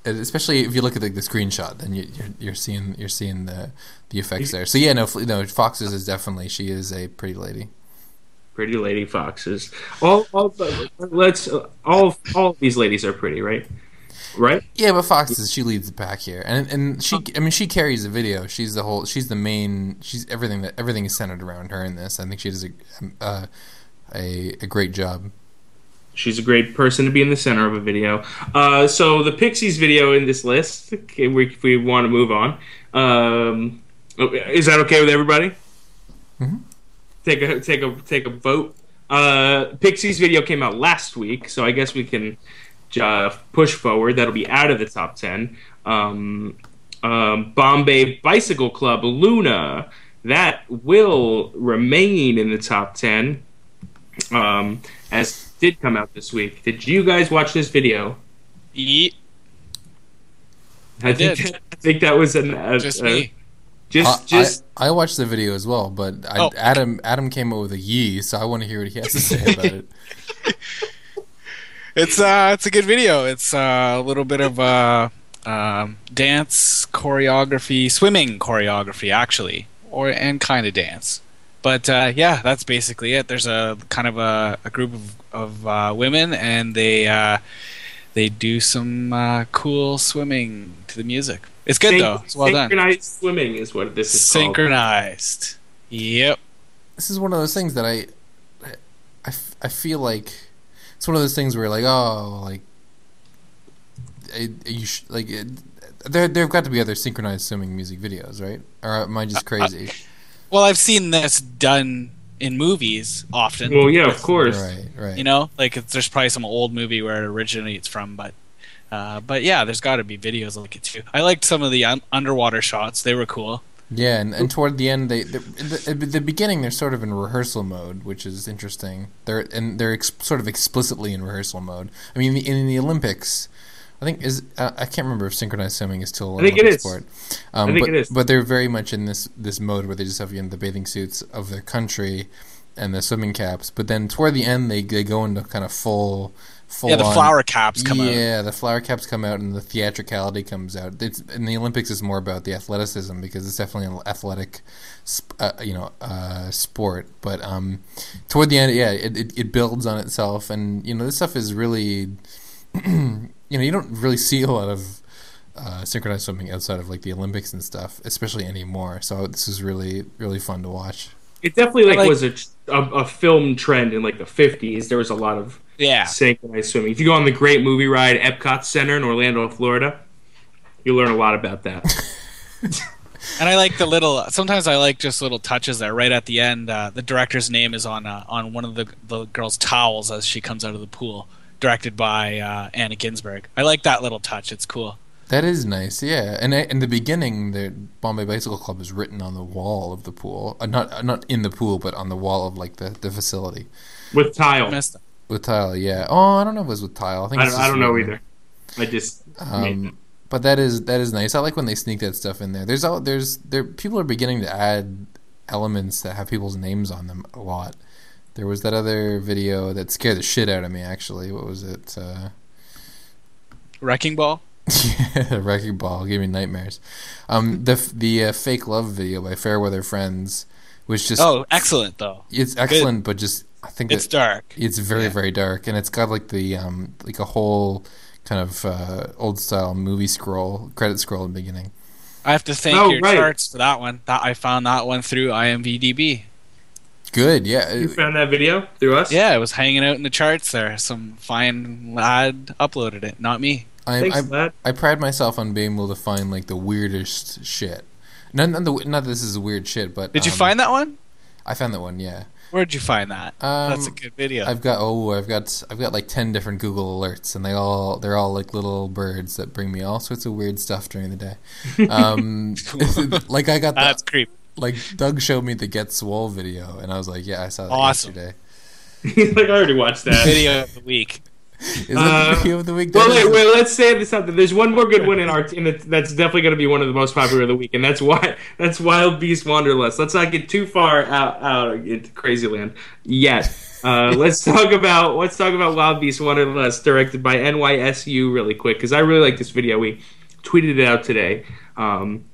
especially if you look at the, the screenshot, then you, you're you're seeing you're seeing the the effects there. So yeah, no, no, Foxes is definitely she is a pretty lady. Pretty lady foxes. All, all let's all all of these ladies are pretty, right? Right? Yeah, but Foxes she leads the pack here, and and she I mean she carries the video. She's the whole. She's the main. She's everything that everything is centered around her in this. I think she does a uh, a a great job. She's a great person to be in the center of a video. Uh, so the Pixies video in this list, okay, we, if we want to move on, um, is that okay with everybody? Mhm. Take a take a take a vote. Uh, Pixies video came out last week, so I guess we can uh, push forward. That'll be out of the top ten. Um, um, Bombay Bicycle Club Luna that will remain in the top ten. Um, as did come out this week. Did you guys watch this video? Eat. I, think did. That, I think that was an uh, Just uh, me. Just I- just I, I watched the video as well, but I, Oh. Adam Adam came up with a yee, so I want to hear what he has to say about it. It's uh, it's a good video. It's uh, a little bit of uh, um, dance choreography, swimming choreography, actually, or and kind of dance. But uh, yeah, that's basically it. There's a kind of a, a group of, of uh, women, and they uh, they do some uh, cool swimming to the music. It's good Syn- though. It's well done. synchronized swimming is what this is called. Synchronized. Yep. this is one of those things that I, I, I feel like it's one of those things where like oh like, it, you sh- like it, there there've got to be other synchronized swimming music videos, right? Or am I just crazy? Well, I've seen this done in movies often. Well, yeah, of course. right, right. You know, like it's, there's probably some old movie where it originates from, but uh, but yeah, there's got to be videos like it too. I liked some of the un- underwater shots; they were cool. Yeah, and, and toward the end, they the, the, the beginning they're sort of in rehearsal mode, which is interesting. They're and they're ex- sort of explicitly in rehearsal mode. I mean, in, in the Olympics, I think is uh, I can't remember if synchronized swimming is still an I think it Olympic is. sport. Um, I think but, it is. But they're very much in this this mode where they just have you know, the bathing suits of their country and the swimming caps. But then toward the end, they they go into kind of full full yeah, the on- flower caps come out. yeah, the flower caps come out and the theatricality comes out. It's in the Olympics is more about the athleticism because it's definitely an athletic, uh, you know, uh, sport. But um, toward the end, yeah, it, it, it builds on itself, and you know, this stuff is really, you know, you don't really see a lot of uh, synchronized swimming outside of like the Olympics and stuff, especially anymore. So this is really really fun to watch. It definitely like, Like- was a, a a film trend in like the 50s. There was a lot of Yeah, synchronized swimming. If you go on the great movie ride Epcot Center in Orlando, Florida, you learn a lot about that. and I like the little. Sometimes I like just little touches there. Right at the end, uh, the director's name is on uh, on one of the the girl's towels as she comes out of the pool, directed by uh, Anna Ginsburg. I like that little touch. It's cool. That is nice, yeah. And I- in the beginning, the Bombay Bicycle Club is written on the wall of the pool, uh, not uh, not in the pool, but on the wall of like the, the facility With tile. With tile. Yeah. Oh, I don't know if it was with tile. I think I don't, I don't know either. I just made. Um, but that is that is nice. I like when they sneak that stuff in there. There's all there's there people are beginning to add elements that have people's names on them a lot. There was that other video that scared the shit out of me. Actually, what was it? Uh, Wrecking Ball. yeah, Wrecking Ball gave me nightmares. Um, the the uh, fake love video by Fairweather Friends was just Oh, excellent though. it's excellent, but just I think It's that dark. it's very Yeah. very dark, and it's got like the um like a whole kind of uh, old style movie scroll credit scroll in the beginning. I have to thank Oh, your right. charts for that one. That I found that one through IMVDB. Good, yeah. You found that video through us? Yeah, it was hanging out in the charts there. Some fine lad uploaded it, not me. I, Thanks, I, lad. I pride myself on being able to find like the weirdest shit. Not, not, the, not that this is weird shit, but Did you um, find that one? I found that one. Yeah, Where'd you find that? um, That's a good video. I've got oh, I've got I've got like ten different Google alerts, and they all they're all like little birds that bring me all sorts of weird stuff during the day. Um, like I got the, That's creepy. Like Doug showed me the Get Swole video, and I was like, yeah, I saw that Awesome. yesterday. He's like, I already watched that. Video of the week. Is that Uh, the video of the week? Well, wait, wait, let's say this something. There's one more good one in our in the, that's definitely going to be one of the most popular of the week, and that's why that's Wild Beast Wanderlust. Let's not get too far out out into crazy land yet. Uh, let's talk about let's talk about Wild Beast Wanderlust, directed by NYSU, really quick because I really like this video. We tweeted it out today. Um,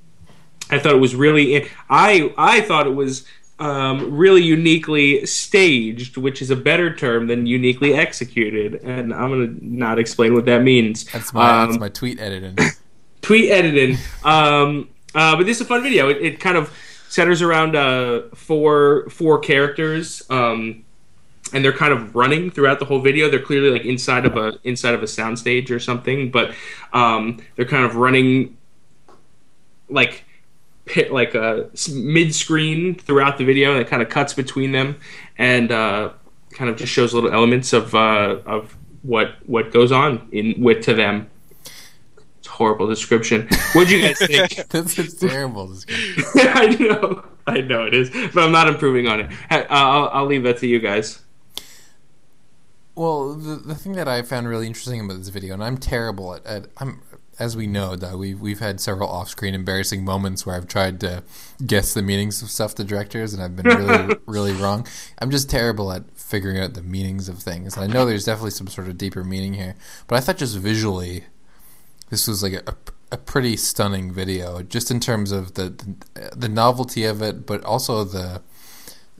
I thought it was really I I thought it was um, really uniquely staged, which is a better term than uniquely executed. And I'm gonna not explain what that means. that's my Um, that's my tweet editing. tweet editing. Um, uh, but this is a fun video. It, it kind of centers around uh, four four characters, um, and they're kind of running throughout the whole video. They're clearly like inside of a inside of a soundstage or something, but um, they're kind of running like like a mid screen throughout the video, and it kind of cuts between them, and uh, kind of just shows little elements of uh, of what what goes on in with to them. It's a horrible description. What'd you guys think? that's it's terrible. description. I know, I know it is, but I'm not improving on it. Uh, I'll, I'll leave that to you guys. Well, the the thing that I found really interesting about this video, and I'm terrible at, at I'm as we know, Doug, we've we've had several off-screen embarrassing moments where I've tried to guess the meanings of stuff to directors, and I've been really really wrong. I'm just terrible at figuring out the meanings of things, and I know there's definitely some sort of deeper meaning here, but I thought just visually, this was like a, a pretty stunning video, just in terms of the, the the novelty of it, but also the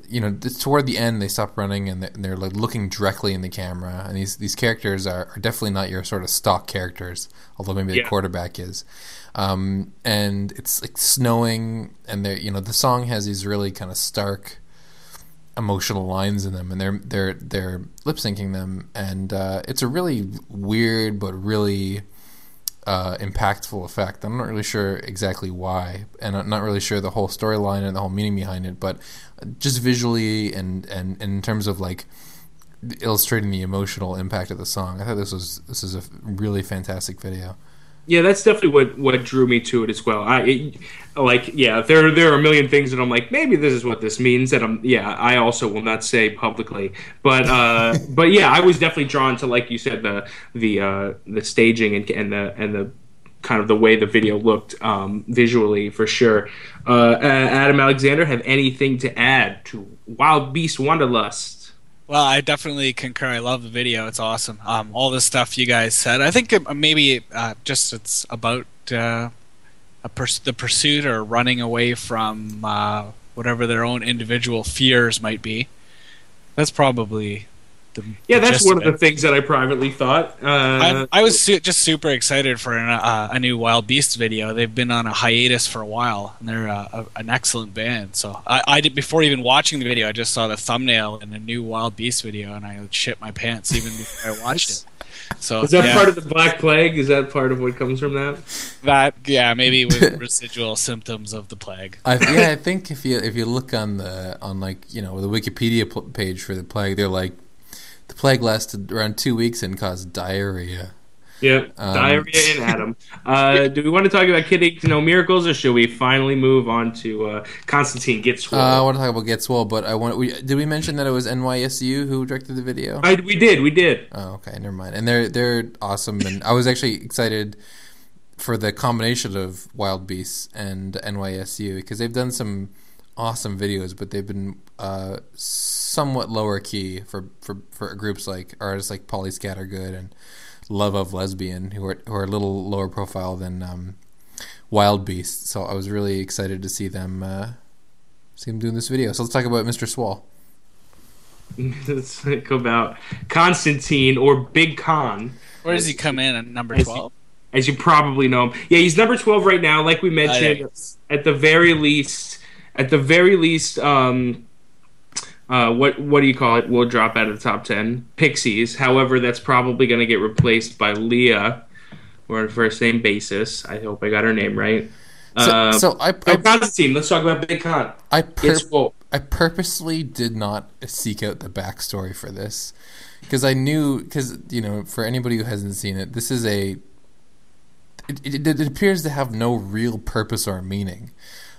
you know, toward the end they stop running and they're, and they're like looking directly in the camera. And these these characters are, are definitely not your sort of stock characters, although maybe the quarterback is. Um, and it's like snowing, and they you know the song has these really kind of stark emotional lines in them, and they're they're they're lip syncing them, and uh, it's a really weird but really uh, impactful effect. I'm not really sure exactly why, and I'm not really sure the whole storyline and the whole meaning behind it, but just visually and, and, and in terms of like illustrating the emotional impact of the song, I thought this was this is a really fantastic video. Yeah, that's definitely what what drew me to it as well. I it, like yeah, there there are a million things that I'm like maybe this is what this means that I'm yeah, I also will not say publicly. But uh but yeah, I was definitely drawn to like you said the the uh the staging and and the and the kind of the way the video looked um visually for sure. Uh uh, Adam Alexander have anything to add to Wild Beast Wanderlust? Well, I definitely concur. I love the video. It's awesome. Um, all the stuff you guys said. I think maybe uh, just it's about uh, pers- the pursuit or running away from uh, whatever their own individual fears might be. That's probably the Yeah, the that's one of it. the things that I privately thought. Uh I, I was su- just super excited for an, uh, a new Wild Beasts video. They've been on a hiatus for a while, and they're uh, a, an excellent band. So I, I did before even watching the video. I just saw the thumbnail in a new Wild Beast video, and I shit my pants even before I watched it. So Is that yeah, part of the Black Plague? Is that part of what comes from that? that? Yeah, maybe with residual symptoms of the plague. I, yeah, I think if you if you look on the on like you know the Wikipedia pl- page for the plague, they're like the plague lasted around two weeks and caused diarrhea. Yeah, Um, diarrhea and Adam. Uh, do we want to talk about Kid No Miracles, or should we finally move on to uh, Constantine Get Swole? Uh, I want to talk about Get Swole, but I want we, did we mention that it was NYSU who directed the video? I, we did, we did. Oh, okay, never mind. And they're they're awesome, and I was actually excited for the combination of Wild Beasts and NYSU because they've done some awesome videos, but they've been uh, somewhat lower key for, for, for groups like artists like Polly Scattergood and Love of Lesbian, who are who are a little lower profile than um, Wild Beasts. So I was really excited to see them uh, see them doing this video. So let's talk about Mr. Swall. Let's talk about Constantine or Big Con, Where does he come in at number As he- twelve? as you probably know him. Yeah, he's number twelve right now. Like we mentioned, at the very least, at the very least, um, uh, what what do you call it? Will drop out of the top ten. Pixies. However, that's probably going to get replaced by Lea, or on a first name basis. I hope I got her name right. So, Uh, so I, I, Constantine. Let's talk about Big Con. I, pur-. I purposely did not seek out the backstory for this because I knew because you know for anybody who hasn't seen it, this is a it, it, it appears to have no real purpose or meaning.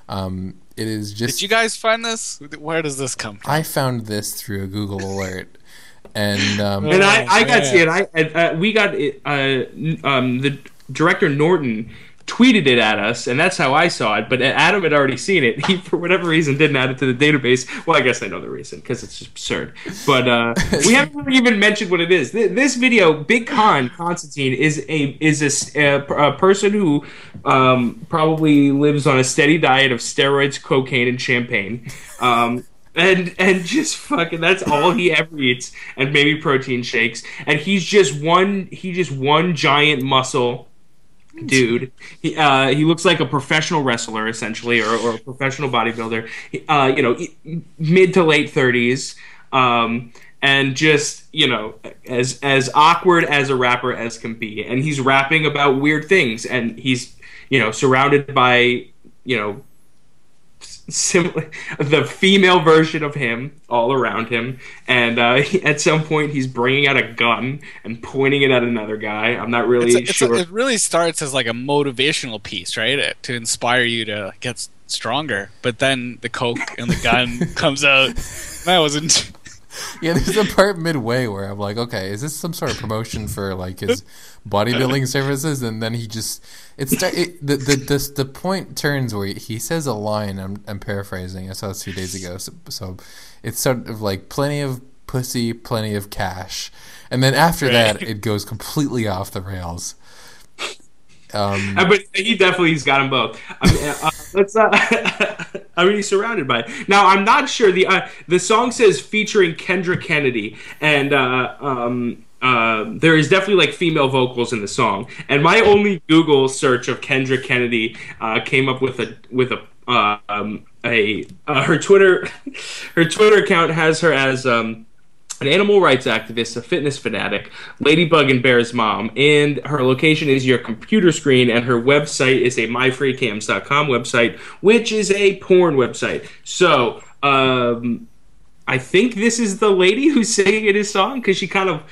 Um, it is just Did you guys find this? Where does this come from? I found this through a Google alert, and um, And I, I got to man. see it. I, and, uh, we got it. Uh, um, the director Norton tweeted it at us, and that's how I saw it. But Adam had already seen it. He, for whatever reason, didn't add it to the database. Well, I guess I know the reason because it's absurd. But uh, we haven't even mentioned what it is. Th- This video, Big Con Constantine, is a is a, a person who um, probably lives on a steady diet of steroids, cocaine, and champagne. Um, and and just fucking that's all he ever eats and maybe protein shakes and he's just one he just one giant muscle dude. He uh he looks like a professional wrestler essentially or, or a professional bodybuilder. Uh you know mid to late 30s um and just you know as as awkward as a rapper as can be. And he's rapping about weird things and he's you know surrounded by you know sim- the female version of him all around him and uh, he- at some point he's bringing out a gun and pointing it at another guy i'm not really It's a- it's a- sure it really starts as like a motivational piece, right? Uh, To inspire you to get stronger. But then the coke and the gun comes out. That wasn't. yeah, there's a part midway where I'm like, okay, is this some sort of promotion for like his bodybuilding services? And then he just it's it, the the the the point turns where he, says a line. I'm I'm paraphrasing. I saw this two days ago, so, so it's sort of like plenty of pussy, plenty of cash, and then after that, it goes completely off the rails. Um, Uh, but he definitely has got them both. I mean, uh, let's. Uh, I mean, he's surrounded by it. Now, I'm not sure the uh, the song says featuring Kendra Kennedy, and uh, um, uh, there is definitely like female vocals in the song. And my only Google search of Kendra Kennedy uh, came up with a with a uh, um, a uh, her Twitter her Twitter account has her as um, an animal rights activist, a fitness fanatic, Ladybug and Bear's mom, and her location is your computer screen, and her website is a myfreecams.com website, which is a porn website. So, um, I think this is the lady who's singing in his song because she kind of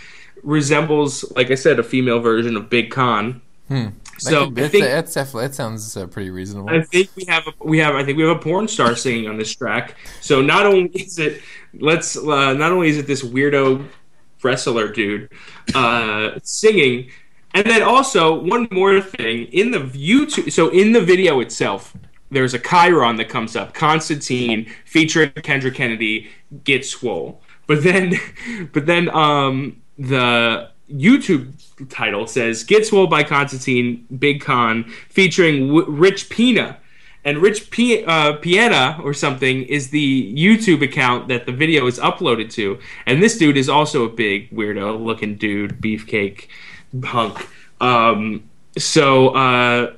resembles, like I said, a female version of Big Con. That So could- I think that's definitely that sounds uh, pretty reasonable. I think we have a, we have I think we have a porn star singing on this track. So not only is it let's uh, not only is it this weirdo wrestler dude uh, singing, and then also one more thing in the YouTube. So in the video itself, there's a chyron that comes up, Constantine featuring Kendra Kennedy, gets swole. But then, but then um, the YouTube title says "Get Swole" by Constantine Big Con featuring w- Rich Pina. And Rich P- uh, Piana or something is the YouTube account that the video is uploaded to. And this dude is also a big weirdo looking dude, beefcake hunk. Um, so uh,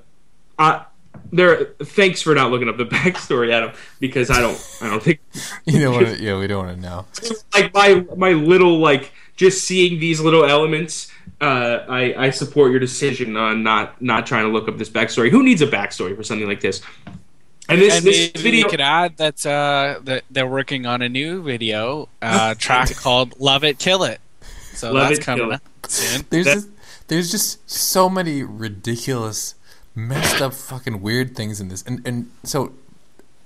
I, there. Thanks for not looking up the backstory, Adam, because I don't. I don't think you don't want to, yeah, we don't want to know. like my my little like just seeing these little elements. Uh, I I support your decision on not not trying to look up this backstory. Who needs a backstory for something like this? And this And this maybe video. we could add that uh, that they're working on a new video uh, track called "Love It, Kill It." So Love that's It, coming up soon. There's That- just there's just so many ridiculous, messed up, fucking weird things in this, and and so,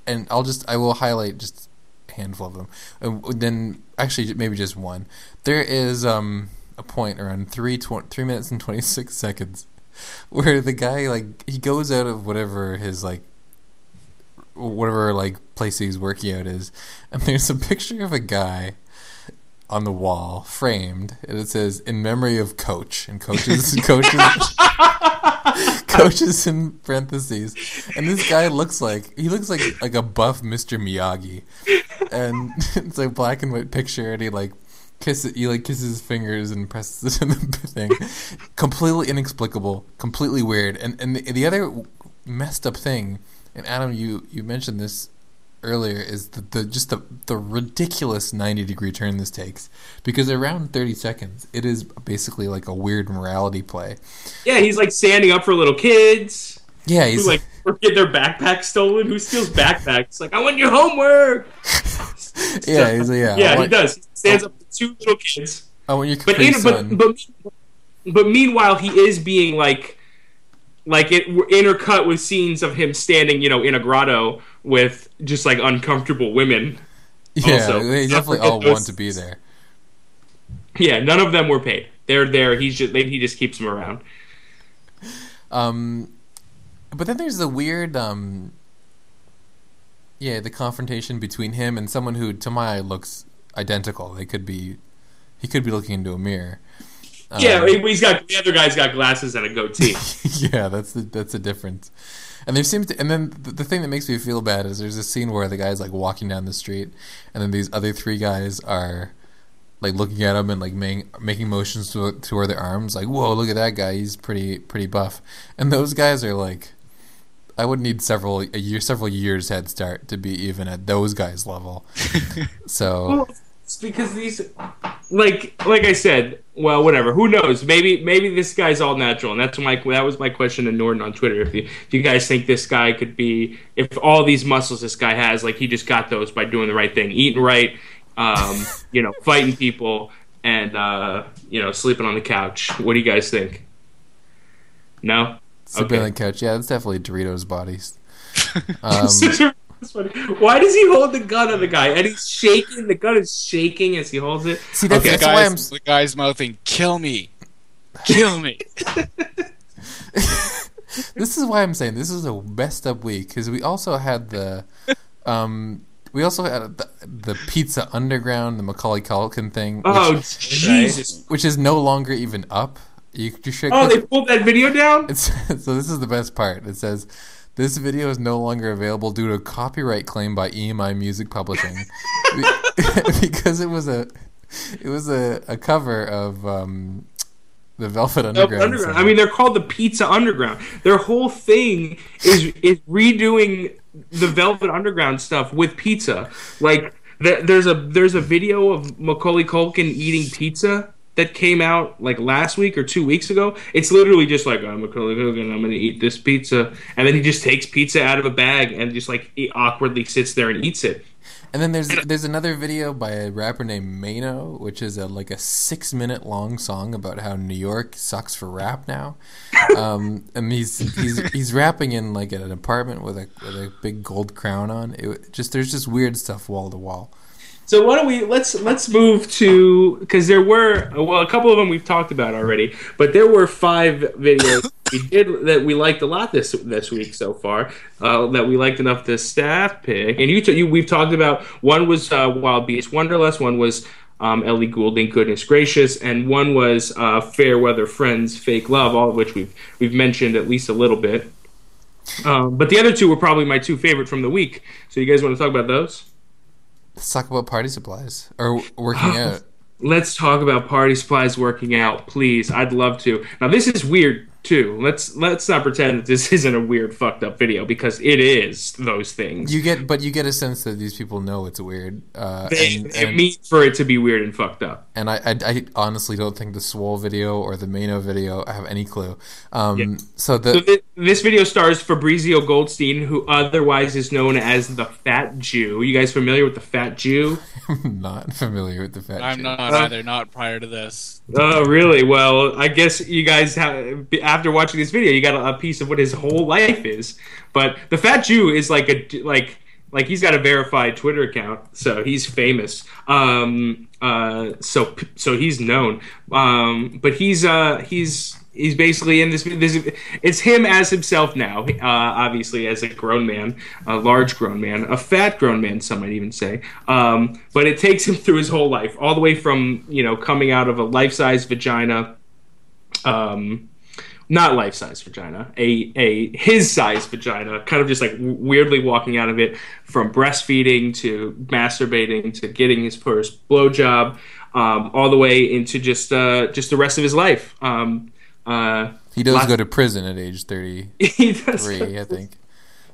and I'll just I will highlight just a handful of them. And then actually maybe just one. There is um a point around three tw- three minutes and twenty six seconds where the guy like he goes out of whatever his like whatever like place he's working out is, and there's a picture of a guy on the wall, framed, and it says "In memory of Coach," and coaches, coaches, coaches in parentheses. And this guy looks like he looks like like a buff Mr. Miyagi, and it's a black and white picture, and he like kisses he like kisses his fingers and presses it in the thing. completely inexplicable, completely weird. And and the, the other messed up thing, and Adam, you you mentioned this earlier is the, the just the the ridiculous 90 degree turn this takes because around 30 seconds it is basically like a weird morality play yeah, he's like standing up for little kids yeah he's like get their backpack stolen. Who steals backpacks? Like I want your homework. yeah he's like, yeah yeah, he does. He stands up for two little kids. I want your But in, but, but but meanwhile, he is being like like it intercut with scenes of him standing, you know, in a grotto with just like uncomfortable women. yeah also, they definitely all those- want to be there Yeah, none of them were paid. They're there. He's just he just keeps them around. um but then there's the weird um yeah the confrontation between him and someone who to my eye looks identical they could be he could be looking into a mirror yeah, Um, he- he's got the other guy's got glasses and a goatee. yeah, that's the that's the difference. And there seems to, and then the, the thing that makes me feel bad is there's a scene where the guy's like walking down the street, and then these other three guys are like looking at him and like making making motions to toward their arms, like whoa, look at that guy, he's pretty pretty buff. And those guys are like, I would need several a year several years head start to be even at those guys' level. so well, it's because these, like like I said, well, whatever. Who knows? Maybe maybe this guy's all natural, and that's my that was my question to Norton on Twitter. If you if you guys think this guy could be, if all these muscles this guy has, like he just got those by doing the right thing, eating right, um, you know, fighting people, and uh, you know, sleeping on the couch. What do you guys think? No. Sleeping Okay. on the couch, yeah, that's definitely Doritos bodies. Um, Why does he hold the gun on the guy? And he's shaking. The gun is shaking as he holds it. See, that's, Okay. that's the, why guy's, I'm. the guy's mouthing, "Kill me, kill me." this is why I'm saying this is a messed up week because we also had the, um, we also had the, the Pizza Underground, the Macaulay Culkin thing, which, Oh Jesus! which is no longer even up. You, should. Oh, they pulled that video down. it's, so this is the best part. It says This video is no longer available due to a copyright claim by EMI Music Publishing because it was a it was a, a cover of um, the Velvet Underground. Underground. I mean, they're called the Pizza Underground. Their whole thing is is redoing the Velvet Underground stuff with pizza. Like th- there's a there's a video of Macaulay Culkin eating pizza that came out like last week or two weeks ago. It's literally just like I'm a Macaulay Culkin. I'm gonna eat this pizza, and then he just takes pizza out of a bag and just like he awkwardly sits there and eats it. And then there's there's another video by a rapper named Mano, which is a like a six minute long song about how New York sucks for rap now. Um, and he's he's he's rapping in like an apartment with a with a big gold crown on. It just there's just weird stuff wall to wall. So why don't we let's let's move to because there were well a couple of them we've talked about already, but there were five videos we did that we liked a lot this this week so far uh, that we liked enough to staff pick. And you, t- you we've talked about one was uh, Wild Beast Wanderlust, one was um, Ellie Goulding Goodness Gracious, and one was uh, Fairweather Friends Fake Love, all of which we've we've mentioned at least a little bit. Um, but the other two were probably my two favorite from the week. So you guys want to talk about those? Let's talk about party supplies or working oh, out. Let's talk about party supplies working out, please. I'd love to. Now this is weird too. Let's let's not pretend that this isn't a weird fucked up video because it is those things. You get, but you get a sense that these people know it's weird. Uh, They, and, they and, mean for it to be weird and fucked up. and I, I, I honestly don't think the Swole video or the Mano video have any clue. Um, Yeah. So the So thi- this video stars Fabrizio Goldstein, who otherwise is known as the Fat Jew. You guys familiar with the Fat Jew? I'm not familiar with the fat. Jew. I'm not Uh, either. Not prior to this. Oh, really? Well, I guess you guys have after watching this video, you got a, a piece of what his whole life is. But the Fat Jew is like a like like he's got a verified Twitter account, so he's famous. Um, uh, so so he's known. Um, but he's uh he's he's basically in this. this it's him as himself now. Uh, obviously, as a grown man, a large grown man, a fat grown man. Some might even say. Um, but it takes him through his whole life, all the way from you know coming out of a life size vagina. Um, not life size vagina, a a his size vagina, kind of just like weirdly walking out of it from breastfeeding to masturbating to getting his first blowjob, um, all the way into just uh, just the rest of his life. Um, uh, He does go to prison at age 33, he does, I think.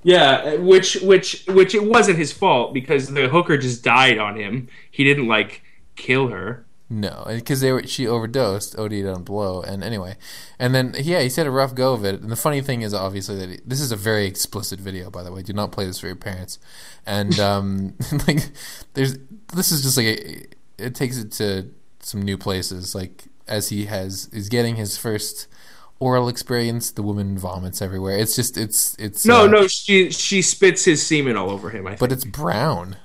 yeah, which which which it wasn't his fault because the hooker just died on him. He didn't like kill her. No, because they were she overdosed, OD'd on blow, and anyway, and then yeah, he said a rough go of it. And the funny thing is, obviously, that he, this is a very explicit video, by the way. Do not play this for your parents. And um, like, there's this is just like a, it takes it to some new places. Like as he has is getting his first oral experience, the woman vomits everywhere. It's just it's it's No, uh, no, she she spits his semen all over him. I think. but it's brown.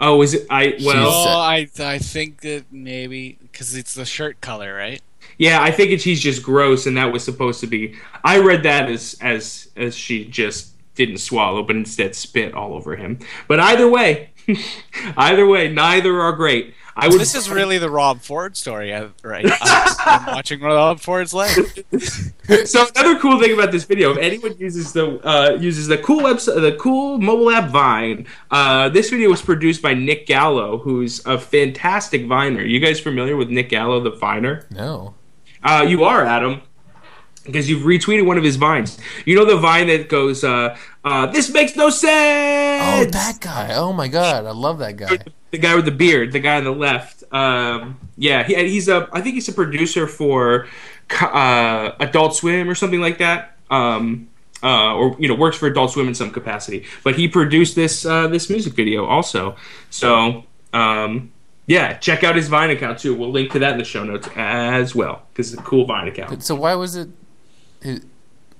Oh, is it? I well, Oh, I I think that maybe because it's the shirt color, right? Yeah, I think it's he's just gross, and that was supposed to be. I read that as as as she just didn't swallow, but instead spit all over him. But either way, either way, neither are great. I would. This is really the Rob Ford story, I- right? I'm, I'm watching Rob Ford's life. so another cool thing about this video, if anyone uses the uh, uses the cool website, the cool mobile app Vine, uh, this video was produced by Nick Gallo, who's a fantastic viner. You guys familiar with Nick Gallo, the viner? No, Uh, you are, Adam, because you've retweeted one of his vines. You know the vine that goes, uh, uh, "This makes no sense." oh that guy. Oh my god, I love that guy. The guy with the beard, the guy on the left. Um, yeah, he, he's a. I think he's a producer for uh, Adult Swim or something like that. Um, uh, or you know, works for Adult Swim in some capacity. But he produced this uh, this music video also. So um, yeah, check out his Vine account too. We'll link to that in the show notes as well because it's a cool Vine account. So why was it? it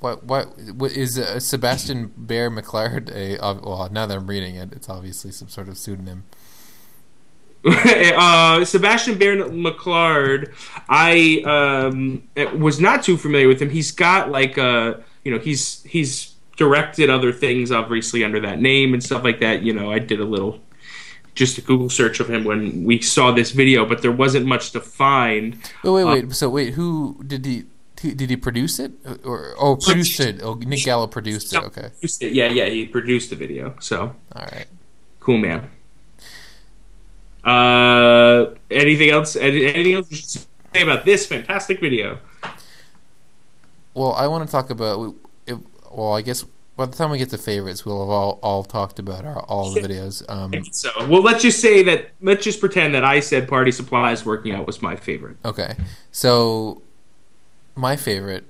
why, why what, is uh, Sebastian Bear-McClard a? Uh, well, now that I'm reading it, it's obviously some sort of pseudonym. uh, Sebastian Baron McClard, I um, was not too familiar with him. He's got like a, you know, he's he's directed other things obviously under that name and stuff like that. You know, I did a little just a Google search of him when we saw this video, but there wasn't much to find. Oh wait, wait. so wait, who did he? did he produce it or oh produced it? Oh, Nick Gallo produced it. Okay, Yeah, yeah, he produced the video. So all right. cool, man. Uh, anything else? Anything else you should say about this fantastic video? Well, I want to talk about. It, well, I guess by the time we get to favorites, we'll have all, all talked about our, all the videos. Um, So, well, let's just say that. Let's just pretend that I said "Party Supplies Working Out" was my favorite. okay, so my favorite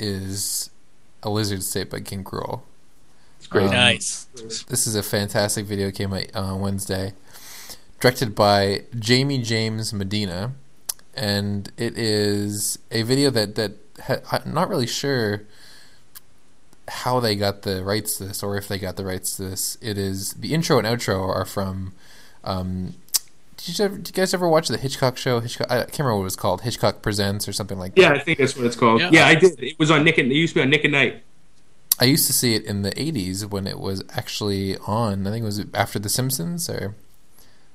is "A Lizard State" by King Krule. It's great. Um, nice. This is a fantastic video. Came out on Wednesday, directed by Jamie James Medina, and it is a video that that ha- I'm not really sure how they got the rights to this, or if they got the rights to this. It is the intro and outro are from. Um, did you, ever, did you guys ever watch the Hitchcock show? Hitchcock, I can't remember what it was called. Hitchcock Presents or something like that. Yeah, I think that's what it's called. Yeah. Yeah, I did. It was on Nick and it used to be on Nick at Nite. I used to see it in the '80s when it was actually on. I think it was after The Simpsons, or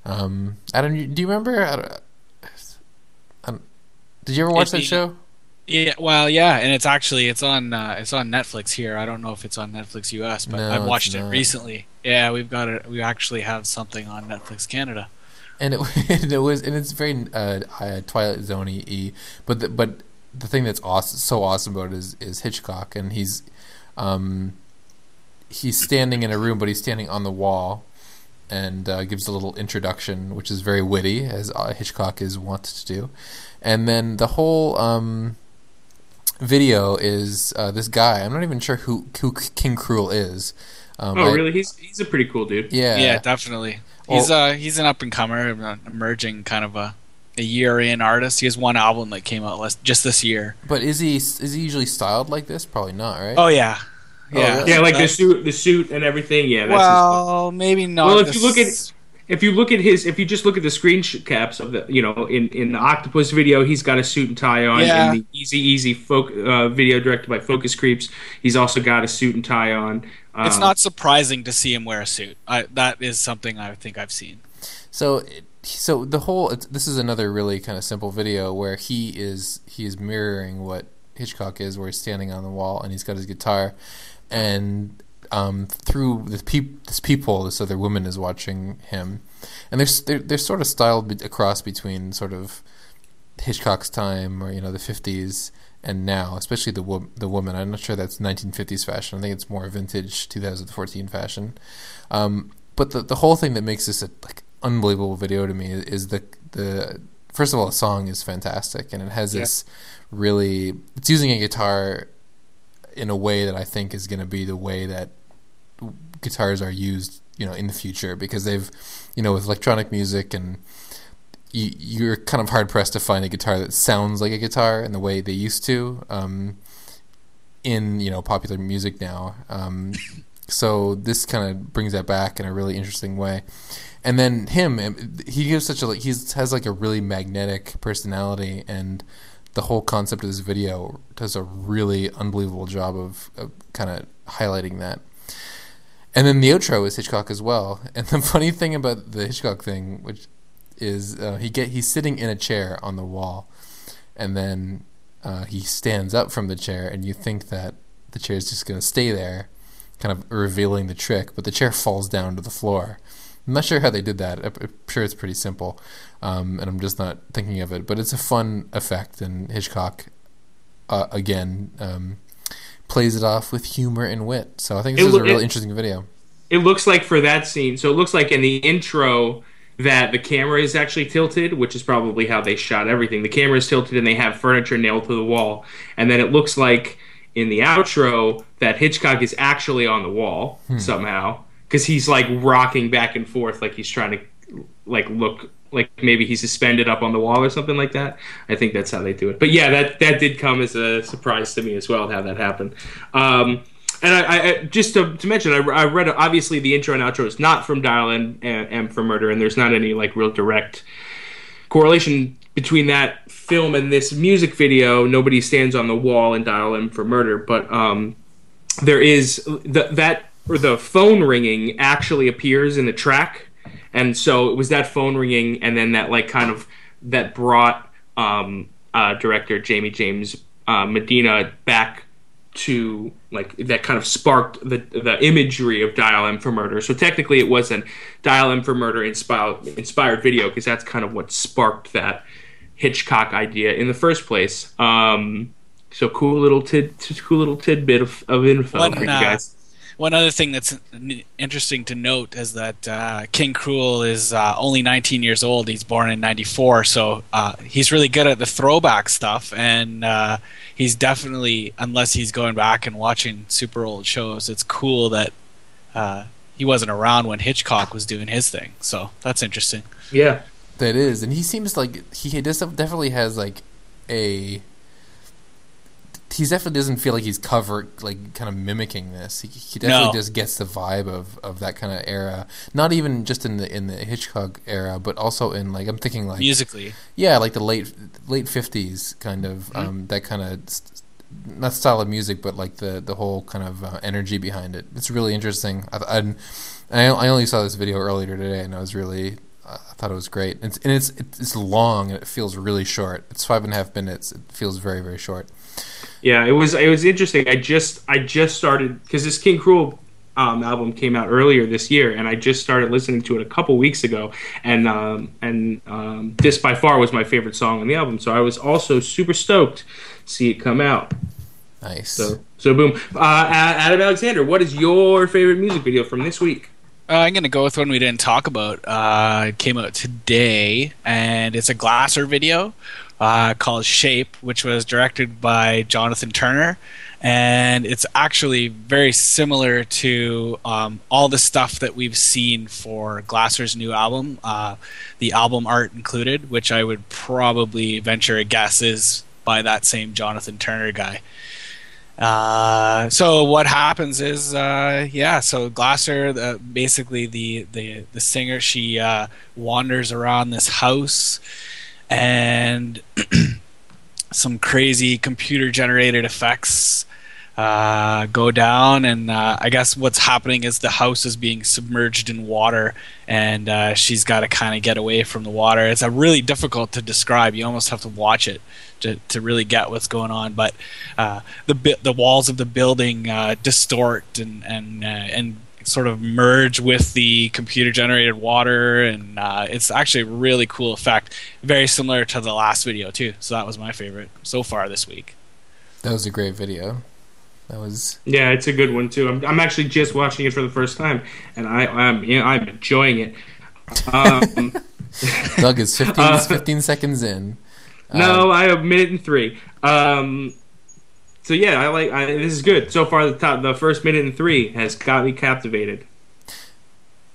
um, Adam. Do you remember? I don't, I don't- did you ever watch that show? Yeah, well, yeah, and it's actually it's on uh, it's on Netflix here. I don't know if it's on Netflix US, but No, I've watched it recently. Yeah, we've got it. We actually have something on Netflix Canada. And it, and it was, and it's very uh, uh, Twilight Zone y. But the, but the thing that's awesome, so awesome about it is is Hitchcock, and he's um, he's standing in a room, but he's standing on the wall, and uh, gives a little introduction, which is very witty, as uh, Hitchcock is wont to do. And then the whole um, video is uh, this guy. I'm not even sure who who King Krule is. Um, Oh, I- really? He's he's a pretty cool dude. Yeah. Yeah, definitely. Well- He's uh he's an up and comer, emerging kind of a a year in artist. He has one album that came out last, just this year. But is he is he usually styled like this? Probably not, right? Oh yeah, Oh, yeah. really? Yeah, like the Uh, suit, the suit and everything. Yeah, that's his well, maybe not. Well, if you look at- if you look at his, if you just look at the screen caps of the, you know, in in the Octopus video, he's got a suit and tie on. Yeah. In the Easy Easy folk, uh, video directed by Focus Creeps, he's also got a suit and tie on. Um, it's not surprising to see him wear a suit. I, that is something I think I've seen. So, so the whole this is another really kind of simple video where he is he is mirroring what Hitchcock is, where he's standing on the wall and he's got his guitar, and um, through the peep, this peephole, this other woman is watching him, and they're they're, they're sort of styled be- across between sort of Hitchcock's time or you know the fifties and now, especially the wo- the woman. I'm not sure that's 1950s fashion. I think it's more vintage 2014 fashion. Um, but the the whole thing that makes this a like unbelievable video to me is, is the the first of all the song is fantastic and it has Yeah. this really it's using a guitar in a way that I think is going to be the way that guitars are used you know in the future because they've you know with electronic music and you, you're kind of hard pressed to find a guitar that sounds like a guitar in the way they used to um, in you know popular music now. Um, so this kind of brings that back in a really interesting way. And then him, he gives such a he's has like a really magnetic personality, and the whole concept of this video does a really unbelievable job of, of kind of highlighting that. And then the outro is Hitchcock as well. And the funny thing about the Hitchcock thing, which is uh, he get he's sitting in a chair on the wall, and then uh, he stands up from the chair, and you think that the chair is just going to stay there, kind of revealing the trick, but the chair falls down to the floor. I'm not sure how they did that. I'm sure it's pretty simple, um, and I'm just not thinking of it. But it's a fun effect, and Hitchcock, uh, again, um, plays it off with humor and wit. So I think this It is a really it- interesting video. it looks like for that scene. So it looks like in the intro that the camera is actually tilted, which is probably how they shot everything. The camera is tilted and they have furniture nailed to the wall. And then it looks like in the outro that Hitchcock is actually on the wall somehow because he's like rocking back and forth like he's trying to like look like maybe he's suspended up on the wall or something like that. I think that's how they do it. But yeah, that that did come as a surprise to me as well how that happened. Um, and I, I just to, to mention, I, I read obviously the intro and outro is not from Dial M, M for Murder, and there's not any like real direct correlation between that film and this music video. Nobody stands on the wall in Dial M for Murder, but um, there is the, that or the phone ringing actually appears in the track, and so it was that phone ringing, and then that like kind of that brought um, uh, director Jamie James uh, Medina back to like that kind of sparked the the imagery of Dial M for Murder. So technically, it was an Dial M for Murder inspired inspired video because that's kind of what sparked that Hitchcock idea in the first place. Um, so cool little tid, cool little tidbit of, of info One, for you uh, guys. One other thing that's interesting to note is that uh, King Krule is uh, only 19 years old. He's born in '94, so uh, he's really good at the throwback stuff, and uh, he's definitely, unless he's going back and watching super old shows, it's cool that uh, he wasn't around when Hitchcock was doing his thing. So that's interesting. Yeah, That is, and he seems like he definitely has like a. He definitely doesn't feel like he's covered, like kind of mimicking this. He, he definitely No. just gets the vibe of, of that kind of era. Not even just in the in the Hitchcock era, but also in like I'm thinking like Musically, yeah, like the late late fifties kind of um, that kind of st- not style of music, but like the the whole kind of uh, energy behind it. It's really interesting. I, I I I only saw this video earlier today, and I was really I thought it was great. It's, and it's it's long and it feels really short. It's five and a half minutes. It feels very very short. Yeah. It was it was interesting. I just I just started because this King Krule um, album came out earlier this year, and I just started listening to it a couple weeks ago. And um, and um, this by far was my favorite song on the album. So I was also super stoked to see it come out. Nice. So so boom. Uh, Adam Alexander, what is your favorite music video from this week? Uh, I'm going to go with one we didn't talk about. Uh, it came out today, and it's a Glasser video uh, called Shape, which was directed by Jonathan Turner. And it's actually very similar to um, all the stuff that we've seen for Glasser's new album, uh, the album art included, which I would probably venture a guess is by that same Jonathan Turner guy. Uh, so what happens is, uh, yeah. So Glasser, basically the, the the singer, she uh, wanders around this house, and some crazy computer generated effects uh, go down, and uh, I guess what's happening is the house is being submerged in water, and uh, she's got to kind of get away from the water. It's a really difficult to describe. You almost have to watch it to, to really get what's going on. But uh, the bi- the walls of the building uh, distort and and uh, and sort of merge with the computer generated water, and uh, it's actually a really cool effect. Very similar to the last video too. So that was my favorite so far this week. that was a great video. That was Yeah, it's a good one too. I'm, I'm actually just watching it for the first time, and I, I'm you know, I'm enjoying it. Um, Doug is 15, Uh, 15 seconds in. no, I have a minute and three. Um, so yeah, I like. I, this is good so far. The top, the first minute and three has got me captivated.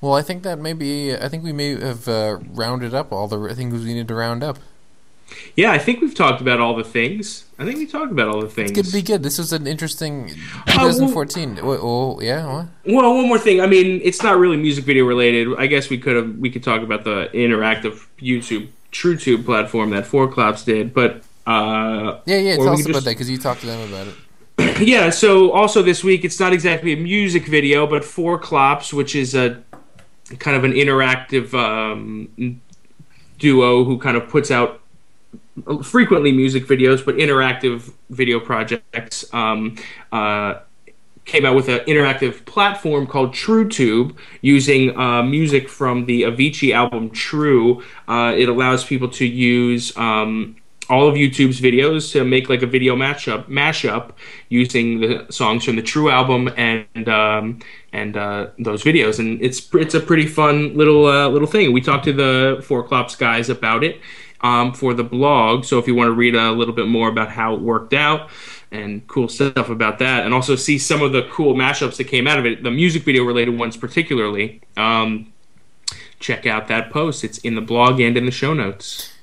Well, I think that maybe I think we may have uh, rounded up all the things we needed to round up. Yeah, I think we've talked about all the things. I think we talked about all the things. Could be good. This was an interesting Uh, well- oh, oh, yeah. What? Well, one more thing. I mean, it's not really music video related. I guess we could have we could talk about the interactive YouTube TrueTube platform that Four Claps did, but uh, Yeah, yeah. Tell us about just- that because you talked to them about it. yeah. So also this week, it's not exactly a music video, but Four Claps, which is a kind of an interactive um, duo who kind of puts out frequently music videos, but interactive video projects. Um, uh, came out with an interactive platform called TrueTube using uh, music from the Avicii album True. Uh, it allows people to use um, all of YouTube's videos to make like a video mashup mashup using the songs from the True album and um, and uh, those videos. And it's it's a pretty fun little uh, little thing. We talked to the Four Claps guys about it um, for the blog. So if you want to read a little bit more about how it worked out and cool stuff about that, and also see some of the cool mashups that came out of it, the music video related ones particularly, um, check out that post. It's in the blog and in the show notes.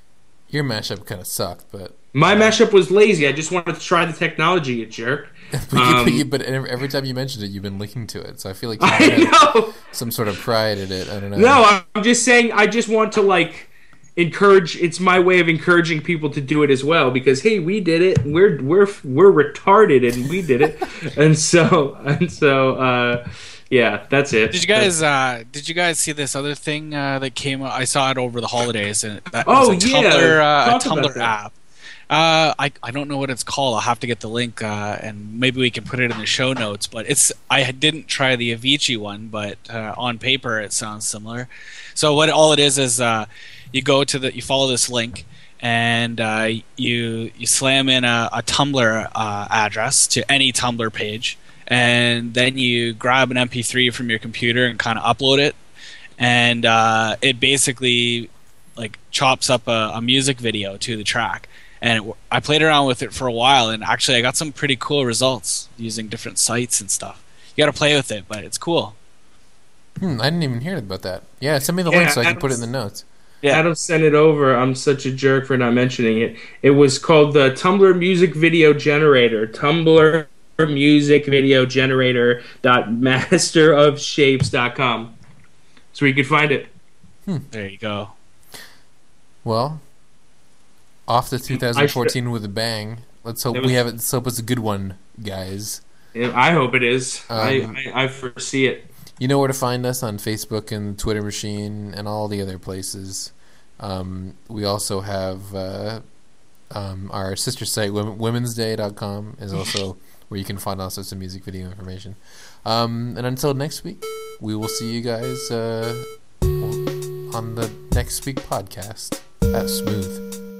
Your mashup kind of sucked, but My mashup was lazy. I just wanted to try the technology, you jerk. but, Um, you, but every time you mentioned it, you've been linking to it. So I feel like you I know. some sort of pride in it. I don't know. No, I'm just saying. I just want to like encourage. It's my way of encouraging people to do it as well because hey, we did it. We're we're we're retarded and we did it, and so and so. uh yeah, that's it. Did you guys uh, did you guys see this other thing uh, that came? I saw it over the holidays, and that Oh, was a yeah. Tumblr, uh, a Tumblr app. Uh, I I don't know what it's called. I'll have to get the link, uh, and maybe we can put it in the show notes. But it's I didn't try the Avicii one, but uh, on paper it sounds similar. So what all it is is uh, you go to the you follow this link, and uh, you you slam in a, a Tumblr uh, address to any Tumblr page, and then you grab an MP3 from your computer and kind of upload it, and uh, it basically like chops up a, a music video to the track and it, I played around with it for a while, and actually I got some pretty cool results using different sites and stuff. You got to play with it, but it's cool. Hmm, I didn't even hear about that. Yeah, send me the yeah, link so I can put it in the notes. Yeah. Adam sent it over. I'm such a jerk for not mentioning it. It was called the Tumblr Music Video Generator. Tumblr Music Video Generator dot masterofshapes.com. That's where you can find it. Hmm. There you go. Well, off to 2014 with a bang. Let's hope was, we have it. Let's hope it's a good one, guys. I hope it is. Um, I, I, I foresee it. You know where to find us on Facebook and Twitter Machine and all the other places. Um, we also have uh, um, our sister site, womensday.com, is also where you can find all sorts of music video information. Um, and until next week, we will see you guys uh, on the next week podcast. at smooth.